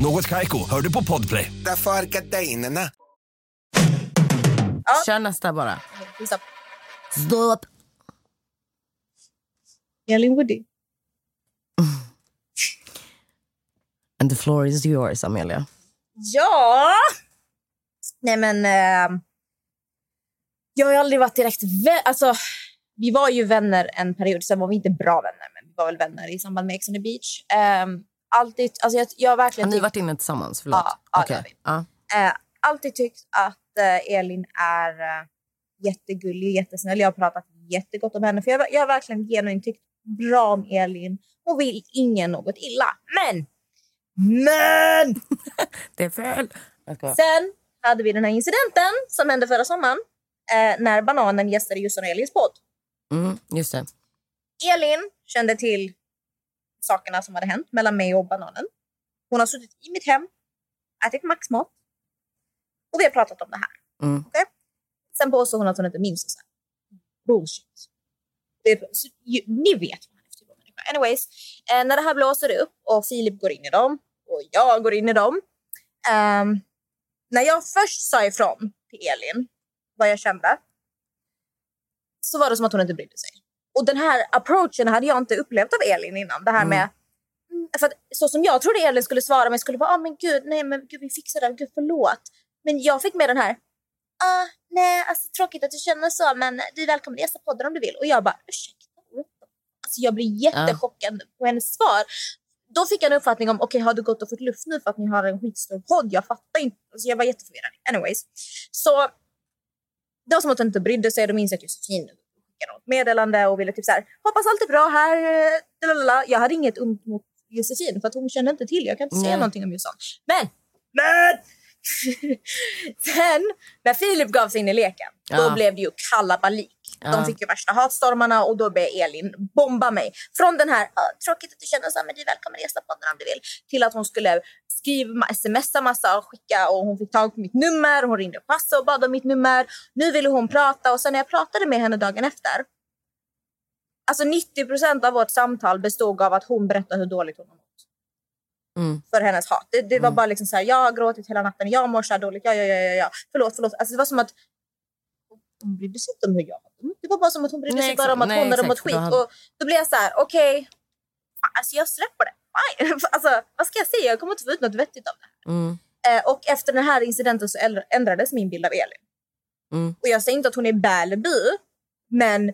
D: Något Kaiko, hör du på Podplay.
E: Därför är gardinerna.
C: Kör nästa bara.
B: Stopp.
C: Stopp.
B: Elin Woody.
C: And the floor is yours, Amelia.
B: Ja! Nej, men... Eh, jag har aldrig varit direkt vän... Alltså, vi var ju vänner en period. Sen var vi inte bra vänner, men vi var väl vänner i samband med Ex on the beach. Eh, alltid, alltså jag, jag har verkligen
C: Har ni
B: tyckt-
C: varit inne tillsammans? Förlåt.
B: Ja, ja, det
C: Okej.
B: har vi. Eh, alltid tyckt att eh, Elin är eh, jättegullig, jättesnäll. Jag har pratat jättegott om henne. För jag, jag har verkligen genuint tyckt bra om Elin och vill ingen något illa. Men! Men!
C: Det är fel.
B: Sen hade vi den här incidenten som hände förra sommaren eh, när Bananen gästade Jossan och Elins podd.
C: Mm, just det.
B: Elin kände till sakerna som hade hänt mellan mig och Bananen. Hon har suttit i mitt hem, ätit maxmat och vi har pratat om det här.
C: Mm.
B: Okej? Sen påstår hon att hon inte minns det. Bullshit. Det så, ju, ni vet vad han är för typ av människa. Anyways, eh, när det här blåser upp och Filip går in i dem och jag går in i dem. ehm, när jag först sa ifrån till Elin vad jag kände så var det som att hon inte brydde sig. Och den här approachen hade jag inte upplevt av Elin innan. Det här med Mm, för att, så som jag trodde Elin skulle svara mig skulle vara ah, men gud, nej men gud vi fixar det, gud förlåt. Men jag fick med den här ah, nej alltså tråkigt att du känner så men du är välkommen att gästa podden om du vill. Och jag bara ursäkta? Alltså jag blir jättechockad på hennes svar. Då fick jag en uppfattning om okej har du gått och fått luft nu för att ni har en skitstor podd? Jag fattar inte. Alltså jag var jätteförvirrad. Anyways. Så det var som att hon inte brydde sig. Då minns jag att Josefin skickade något meddelande och ville typ så här hoppas allt är bra här. eh, lalalala." Jag hade inget ont mot Josefin för att hon kände inte till. Jag kan inte säga
C: Nej.
B: någonting om Jossan. Men, men! Sen när Filip gav sig in i leken, då
C: Ja.
B: blev det ju kalabalik.
C: Ja.
B: De fick ju värsta hatstormarna och då började Elin bomba mig. Från den här, "Ah, tråkigt att du känner så, men du är välkommen att gästa podden om du vill. Till att hon skulle skriva, smsa massa och skicka och hon fick tag på mitt nummer. Hon ringde passa och bad om mitt nummer. Nu ville hon prata och sen när jag pratade med henne dagen efter. Alltså 90% av vårt samtal bestod av att hon berättade hur dåligt hon mått
C: Mm.
B: för hennes hat. Det, det var bara liksom så här, jag har gråtit hela natten, jag mår så här dåligt, ja, ja, ja, ja, ja. Förlåt, förlåt. Alltså det var som att hon brydde sig inte om hur jag mådde. Det var bara som att hon brydde
C: Nej,
B: sig bara om att
C: exakt.
B: hon
C: Nej,
B: hade mått
C: exakt,
B: skit. Och då blev jag så här, okej, fan, alltså jag släpper det. Alltså, vad ska jag säga? Jag kommer inte få ut något vettigt av det här.
C: Mm.
B: Eh, och efter den här incidenten så ändrades min bild av Elin.
C: Mm.
B: Och jag säger inte att hon är bu, men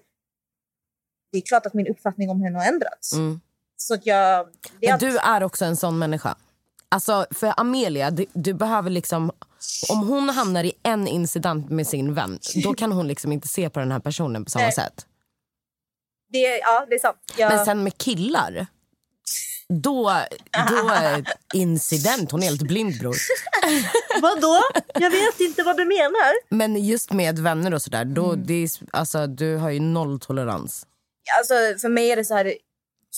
B: det är klart att min uppfattning om henne har ändrats.
C: Mm.
B: Så jag... Det är
C: du är också en sån människa. Alltså för Amelia, du, du behöver liksom... Om hon hamnar i en incident med sin vän, då kan hon liksom inte se på den här personen på samma
B: Nej.
C: sätt.
B: det, ja, det är sant. Jag,
C: Men sen med killar, då, då är incident. Hon är helt blind bror.
B: Vadå? Jag vet inte vad du menar.
C: Men just med vänner och sådär, då,
B: Mm.
C: det är, alltså, du har ju noll tolerans.
B: Alltså, för mig är det så här...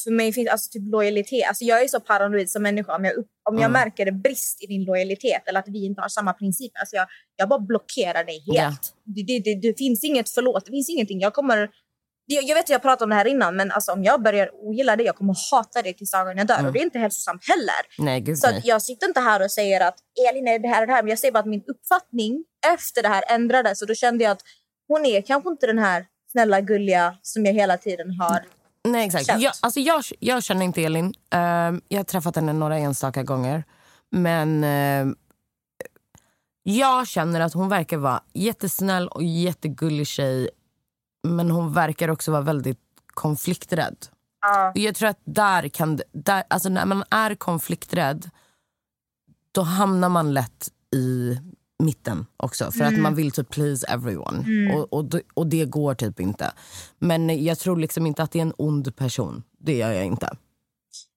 B: För mig finns alltså typ lojalitet. Alltså, jag är så paranoid som människa. Om jag, upp, om jag
C: Mm.
B: märker en brist i din lojalitet eller att vi inte har samma principer. Alltså, jag, jag bara blockerar dig helt.
C: Ja.
B: Det, det, det, det finns inget förlåt. Det finns ingenting. Jag kommer... Jag, vet att jag pratade om det här innan, men alltså, om jag börjar ogilla dig, jag kommer hata dig tills dagen jag dör.
C: Mm.
B: Och det är inte hälsosamt heller.
C: Nej, gud
B: Så jag sitter inte här och säger att Elin är det här och det här, men jag säger bara att min uppfattning efter det här ändrades och då kände jag att hon är kanske inte den här snälla, gulliga som jag hela tiden har
C: Nej, exakt.
B: känt.
C: Jag, alltså jag, jag känner inte Elin. Ehm, jag har träffat henne några enstaka gånger. Men ehm, jag känner att hon verkar vara jättesnäll och jättegullig tjej. Men hon verkar också vara väldigt konflikträdd. Och Jag tror att där kan... Där, alltså när man är konflikträdd då hamnar man lätt i mitten också. För att man vill typ please everyone. Och, och, det- och det går typ inte. Men jag tror liksom inte att det är en ond person. Det gör jag inte.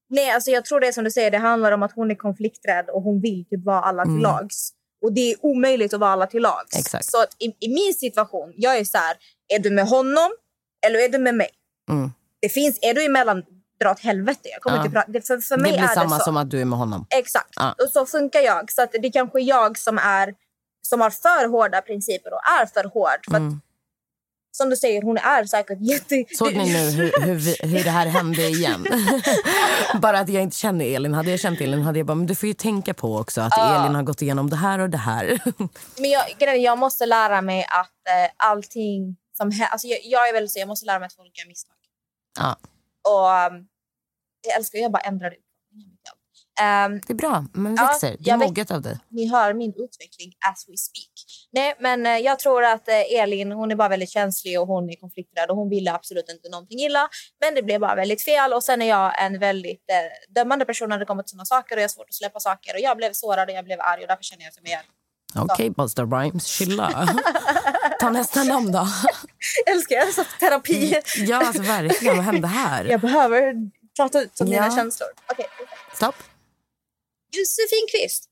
B: Nej, alltså jag tror det som du säger, det handlar om att hon är konflikträdd och hon vill typ vara alla till lags. Och det är omöjligt att vara alla till lags.
C: Exakt.
B: Så att i, i min situation, jag är så här, är du med honom eller är du med mig?
C: Mm.
B: Det finns, är du emellan, dra åt helvete. Jag kommer
C: Ja.
B: inte prata, det, för, för
C: Det
B: mig
C: blir
B: är
C: samma
B: det så.
C: som att du är med honom.
B: Exakt.
C: Ja.
B: Och så funkar jag. Så att det är kanske jag som är som har för hårda principer och är för hård. För att
C: Mm.
B: som du säger, hon är säkert jätte...
C: Såg ni nu hur, hur, hur det här hände igen? bara att jag inte känner Elin. Hade jag känt Elin hade jag bara, men du får ju tänka på också att Elin har gått igenom det här och det här.
B: Men jag, grejen jag måste lära mig att eh, allting som hä- alltså jag, jag är väldigt så, jag måste lära mig att folk gör misstag.
C: ja,
B: Och um, jag älskar, jag bara ändrar det. Um,
C: det är bra,
B: Ja,
C: växer. Det är
B: jag väx-
C: moget av dig.
B: ni hör min utveckling as we speak. Nej, men eh, jag tror att eh, Elin hon är bara väldigt känslig och hon är konflikträdd och hon ville absolut inte någonting illa. Men det blev bara väldigt fel och sen är jag en väldigt eh, dömande person när det kommer till sådana saker och jag har svårt att släppa saker och jag blev sårad och jag blev arg och därför känner jag som jag.
C: Okej, Buster Rhymes, chilla. Ta nästa namn då.
B: Jag älskar jag så terapi.
C: ja, alltså verkligen. Vad hände här?
B: Jag behöver prata ut om
C: Ja.
B: mina känslor. Okej.
C: Stopp.
B: Josefin Kvist.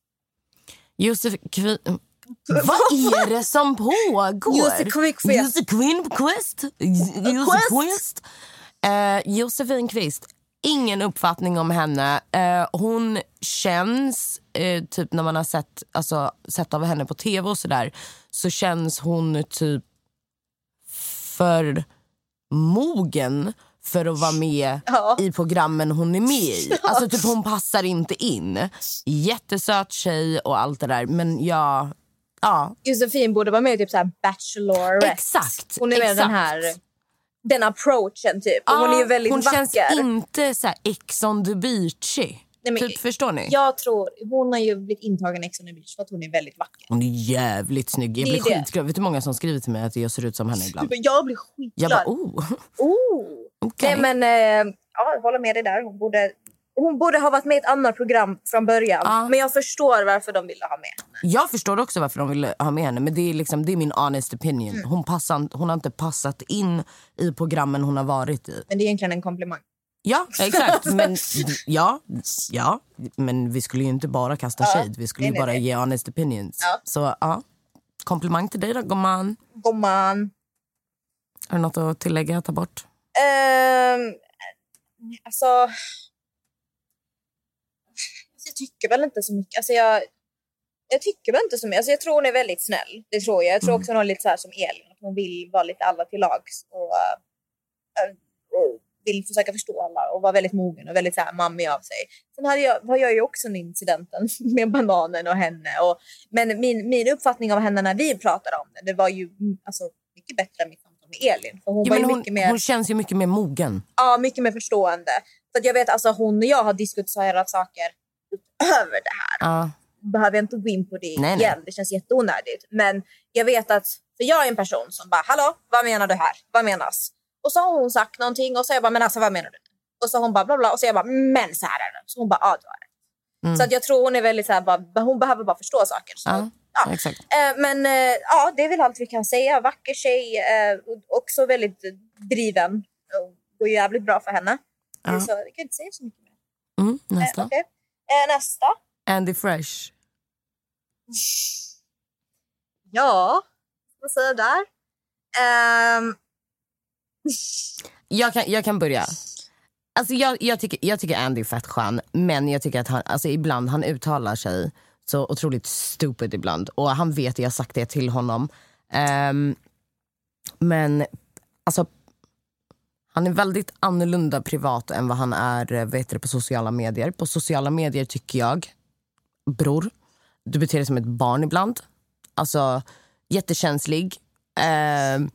C: Josef Kvin... Vad är det som pågår?
B: Josefin Kvist.
C: Josefin Kvist. Josefin Kvist. Eh, Josefin Kvist. Ingen uppfattning om henne. Eh, hon känns, eh, typ när man har sett, alltså, sett av henne på tv och sådär, så känns hon typ för mogen för att vara med
B: Ja.
C: i programmen hon är med i. Alltså typ hon passar inte in. Jättesöt tjej och allt det där men jag, ja.
B: Josefin borde vara med i typ så här Bachelorette.
C: Exakt,
B: Hon är med
C: exakt.
B: den här den approachen typ. Och hon är väldigt
C: hon
B: vacker.
C: känns inte så här ex on the beachy.
B: Nej, men-
C: typ, förstår ni?
B: Jag tror, hon har ju blivit intagen i Ex on the beach för att hon är väldigt vacker.
C: Hon är jävligt snygg. Jag
B: Det
C: blir
B: är det.
C: skitglad. Vet du hur många som skriver till mig att jag ser ut som henne ibland?
B: Jag blir
C: Jag
B: skitglad.
C: bara, oh,
B: oh.
C: okej.
B: Nej men, eh, ja, jag håller med dig där. Hon borde, hon borde ha varit med i ett annat program från början.
C: Ja.
B: Men jag förstår varför de ville ha med henne.
C: Jag förstår också varför de vill ha med henne, men det är, liksom, det är min honest opinion.
B: Mm.
C: Hon, passar, hon har inte passat in i programmen hon har varit i.
B: Men det är egentligen en komplimang.
C: Ja, exakt. Men, ja, ja, men vi skulle ju inte bara kasta
B: Ja.
C: shade. Vi skulle
B: Nej,
C: ju bara
B: nej.
C: ge honest opinions.
B: Ja.
C: Så ja, komplimang till dig då, gumman.
B: Gumman.
C: Har du något att tillägga, ta bort?
B: Ehm, alltså... Jag tycker väl inte så mycket. Alltså jag, jag tycker väl inte så mycket. Alltså jag tror hon är väldigt snäll. Det tror jag. Jag tror också hon är lite så här som Elin. Hon vill vara lite alla till lags. Och, eh, och vill försöka förstå alla och vara väldigt mogen och väldigt så här mammig av sig. Sen hade jag, har jag ju också den incidenten med bananen och henne. Och, men min, min uppfattning av henne när vi pratade om det, det var ju mm, alltså, mycket bättre än mitt samtal med Elin. För hon
C: Ja,
B: var
C: hon,
B: mycket mer...
C: hon känns ju mycket mer mogen.
B: Ja, mycket mer förstående. För att jag vet alltså hon och jag har diskuterat saker utöver det här.
C: Ja.
B: Behöver jag inte gå in på det
C: Nej, nej.
B: igen. Det känns jätteonödigt. Men jag vet att, för jag är en person som bara, hallå, vad menar du här? Vad menas? Och så har hon sagt någonting och så jag bara, men alltså vad menar du? Och så hon bara, bla bla. Och så jag bara, men så här är det. Så hon bara, ja du har rätt.
C: Mm.
B: Så att jag tror hon är väldigt så här, bara, hon behöver bara förstå saker. Så,
C: Ja,
B: ja.
C: exakt.
B: Eh, men eh, ja, det är väl allt vi kan säga. Vacker tjej, eh, också väldigt driven. Och går jävligt bra för henne.
C: Ja.
B: Så jag kan inte säga så mycket mer.
C: Mm, nästa.
B: Eh, nästa.
C: Andy Fresh.
B: Ja, vad säger jag där? Ehm,
C: jag kan, jag kan börja. Alltså jag, jag, tycker, jag tycker Andy är fett skön, men jag tycker att han alltså ibland han uttalar sig så otroligt stupid ibland. Och han vet, jag har sagt det till honom. Um, men alltså, han är väldigt annorlunda privat än vad han är eh, vet du, på sociala medier. På sociala medier tycker jag, bror, du beter dig som ett barn ibland. Alltså jättekänslig. Um,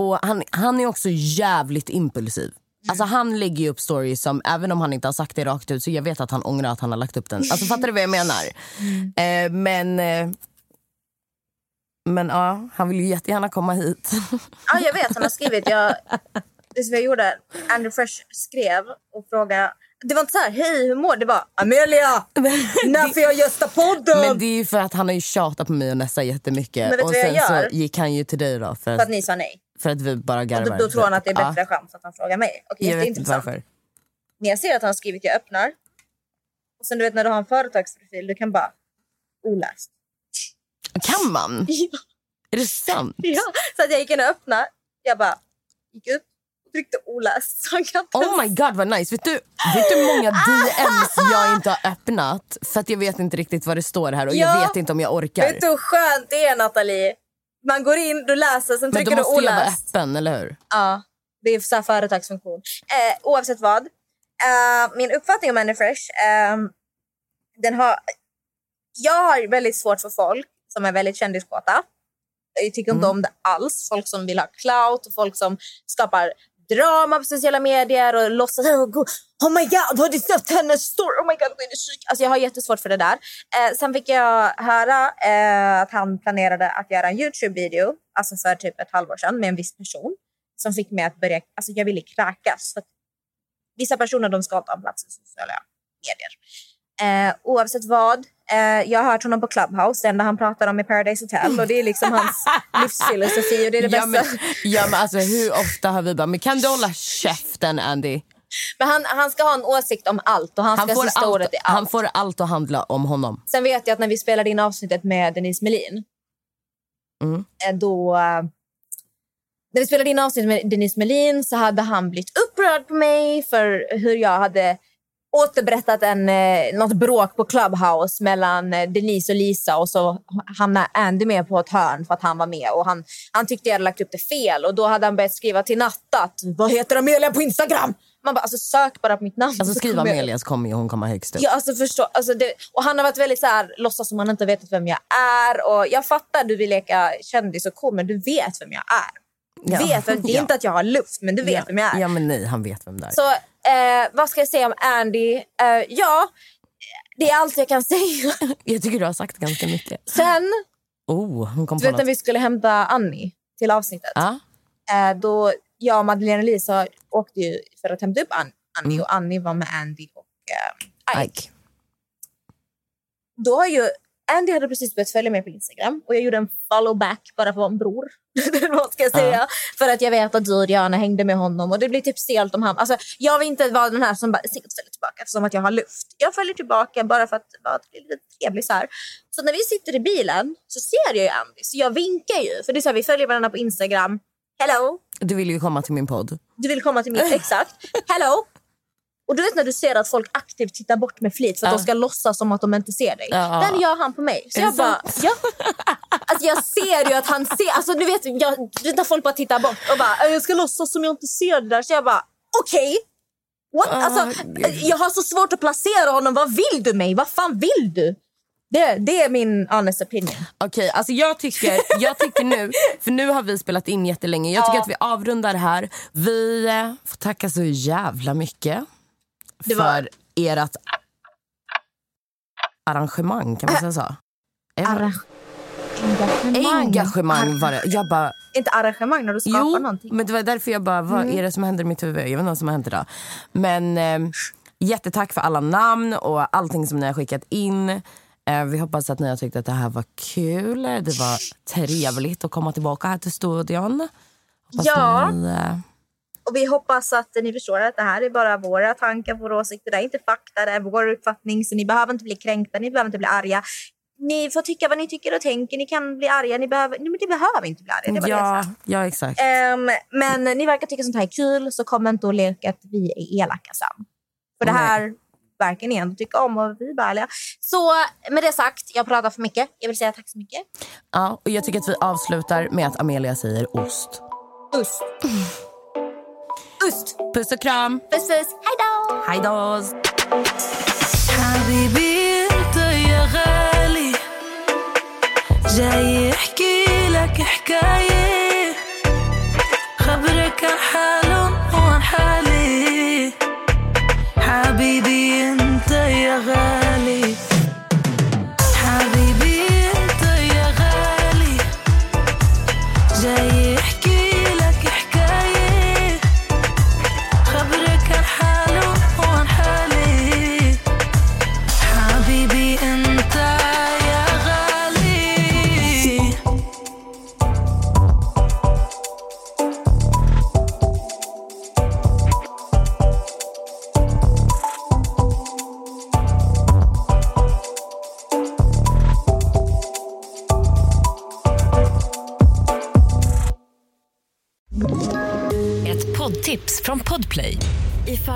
C: och han, han är också jävligt impulsiv. Alltså han lägger ju upp stories som, även om han inte har sagt det rakt ut, så jag vet att han ångrar att han har lagt upp den. Alltså fattar du vad jag menar? Eh, men, eh, men ja, han vill ju jättegärna komma hit.
B: ja, jag vet, han har skrivit. Jag, det som jag gjorde, Andrew Fresh skrev och frågade. Det var inte så här, hej hur mår du? Det var Amelia, när får jag gästa podden?
C: men det är ju för att han har ju tjatat på mig och Nessa jättemycket.
B: Men vet
C: och
B: vad jag
C: sen
B: gör?
C: så gick han ju till dig då. För,
B: För att ni sa nej.
C: För att vi bara
B: Och
C: garvar.
B: då, då tror han att det är
C: Ja,
B: bättre chans att han frågar mig. Okej,
C: jag vet inte varför.
B: Men jag ser att han har skrivit jag öppnar. Och sen du vet när du har en företagsprofil, du kan bara oläst.
C: Kan man? Är det sant?
B: Ja, så att jag gick in och öppnade. Jag bara gick ut och tryckte oläst.
C: Oh my god vad nice. Vet du, vet du hur många DMs jag inte har öppnat? För att jag vet inte riktigt vad det står här och
B: Ja.
C: jag vet inte om jag orkar.
B: Vet du hur skönt det är Nathalie? Man går in, du läser, sen
C: Men
B: trycker
C: då
B: du
C: måste jag vara
B: oläst.
C: öppen, eller hur?
B: Ja, det är så här företagsfunktion. Eh, oavsett vad. Eh, min uppfattning om Annie Fresh, eh, den har... Jag har väldigt svårt för folk som är väldigt kändiskåta. Jag tycker inte om det alls. Folk som vill ha clout och folk som skapar drama på sociala medier och låtsas oh, go- oh my god, har du sett hennes story? Oh my god, hon är sjuk. Alltså jag har jättesvårt för det där. Eh, sen fick jag höra eh, att han planerade att göra en Youtube-video, alltså för typ ett halvår sedan med en viss person som fick mig att börja, alltså jag ville kräkas. För vissa personer de ska inte ha plats i sociala medier. Eh, oavsett vad, eh, jag har hört honom på Clubhouse, det enda han pratar om är Paradise Hotel och det är liksom hans livsfilosofi och det är det
C: Ja
B: bästa.
C: men, ja, men alltså, hur ofta har vi bara, men kan du hålla käften Andy?
B: Men han, han ska ha en åsikt om allt och han ska
C: Han får,
B: sista ordet
C: allt,
B: i allt.
C: han får allt att handla om honom.
B: Sen vet jag att när vi spelade in avsnittet med Denise Melin,
C: Mm.
B: eh, då... eh, När vi spelade in avsnittet med Denise Melin så hade han blivit upprörd på mig för hur jag hade återberättat en, eh, något bråk på Clubhouse mellan eh, Denise och Lisa och så hamnade Andy med på ett hörn för att han var med och han, han tyckte jag hade lagt upp det fel och då hade han börjat skriva till Natta att vad heter Amelia på Instagram? Man bara alltså sök bara på mitt namn.
C: Alltså
B: så
C: skriv Amelia så kommer hon komma högst upp.
B: Ja, alltså förstå, alltså det, och han har varit väldigt så här, låtsas som han inte vet vem jag är. Och jag fattar, du vill leka kändis och cool, men du vet vem jag är.
C: Ja.
B: vet, det är
C: Ja.
B: inte att jag har luft, men du vet
C: ja.
B: vem jag är.
C: Ja men nej, han vet vem det är.
B: Så eh, vad ska jag säga om Andy? Eh, ja, det är allt jag kan säga.
C: Jag tycker du har sagt ganska mycket.
B: Sen,
C: Oh, hon kom
B: du vet när vi skulle hämta Annie till avsnittet.
C: Ja.
B: Eh, då jag och Madeleine och Lisa åkte ju för att hämta upp An- Annie
C: Mm.
B: och Annie var med Andy och eh, Ike.
C: Ike.
B: då har ju Andy hade precis börjat följa mig på Instagram och jag gjorde en follow back bara för att vara en bror. Vad ska jag säga? För att jag vet att du och Diana hängde med honom och det blir typ stelt om han... Alltså, jag vill inte vara den här som bara följer tillbaka som att jag har luft. Jag följer tillbaka bara för att vara lite trevlig så här. Så när vi sitter i bilen så ser jag ju Andy så jag vinkar ju. För det är så här, vi följer varandra på Instagram. Hello!
C: Du vill ju komma till min podd.
B: Du vill komma till mitt, exakt. Hello! Och du vet när du ser att folk aktivt tittar bort med flit för att
C: Ja.
B: de ska låtsas som att de inte ser dig.
C: Ja.
B: Den gör han på mig. Så jag bara, ja. Alltså jag ser ju att han ser, alltså du vet, jag, när folk bara tittar bort och bara, jag ska låtsas som jag inte ser det där. Så jag bara, okej. What?
C: Ah,
B: Alltså, jag har så svårt att placera honom. Vad vill du mig? Vad fan vill du? Det, det är min honest opinion.
C: Okej, alltså jag tycker, jag tycker nu, för nu har vi spelat in jättelänge. Jag tycker
B: Ja.
C: att vi avrundar här. Vi eh, får tacka så jävla mycket
B: var-
C: för ert arrangemang, kan man säga så?
B: Engagemang.
C: Engagemang var det. Jag bara,
B: Inte arrangemang när du skapar
C: jo,
B: någonting.
C: men det var därför jag bara, vad är det som händer i mitt huvud? Jag vet inte vad som har hänt idag. Men eh, jättetack för alla namn och allting som ni har skickat in. Eh, vi hoppas att ni har tyckt att det här var kul. Det var trevligt att komma tillbaka här till studion. Hoppas
B: Ja.
C: Ni, eh,
B: Och vi hoppas att ni förstår att det här är bara våra tankar, våra åsikter. Det är inte fakta, det är vår uppfattning. Så ni behöver inte bli kränkta, ni behöver inte bli arga. Ni får tycka vad ni tycker och tänker. Ni kan bli arga, ni behöver, nej, men ni behöver inte bli arga.
C: Ja, ja, exakt.
B: Ehm, men ni verkar tycka sånt här är kul, så kom inte och lek att vi är elaka sen. För det
C: Nej.
B: här verkar ni ändå tycka om och vi är ärliga. Så med det sagt, jag pratar för mycket. Jag vill säga tack så mycket.
C: Ja, och jag tycker att vi avslutar med att Amelia säger ost.
B: Ost. Ost.
C: Puss och kram.
B: Puss puss. Hej då!
C: Hej då.
F: حبيبي انت يا غالي جاي يحكي لك حكاية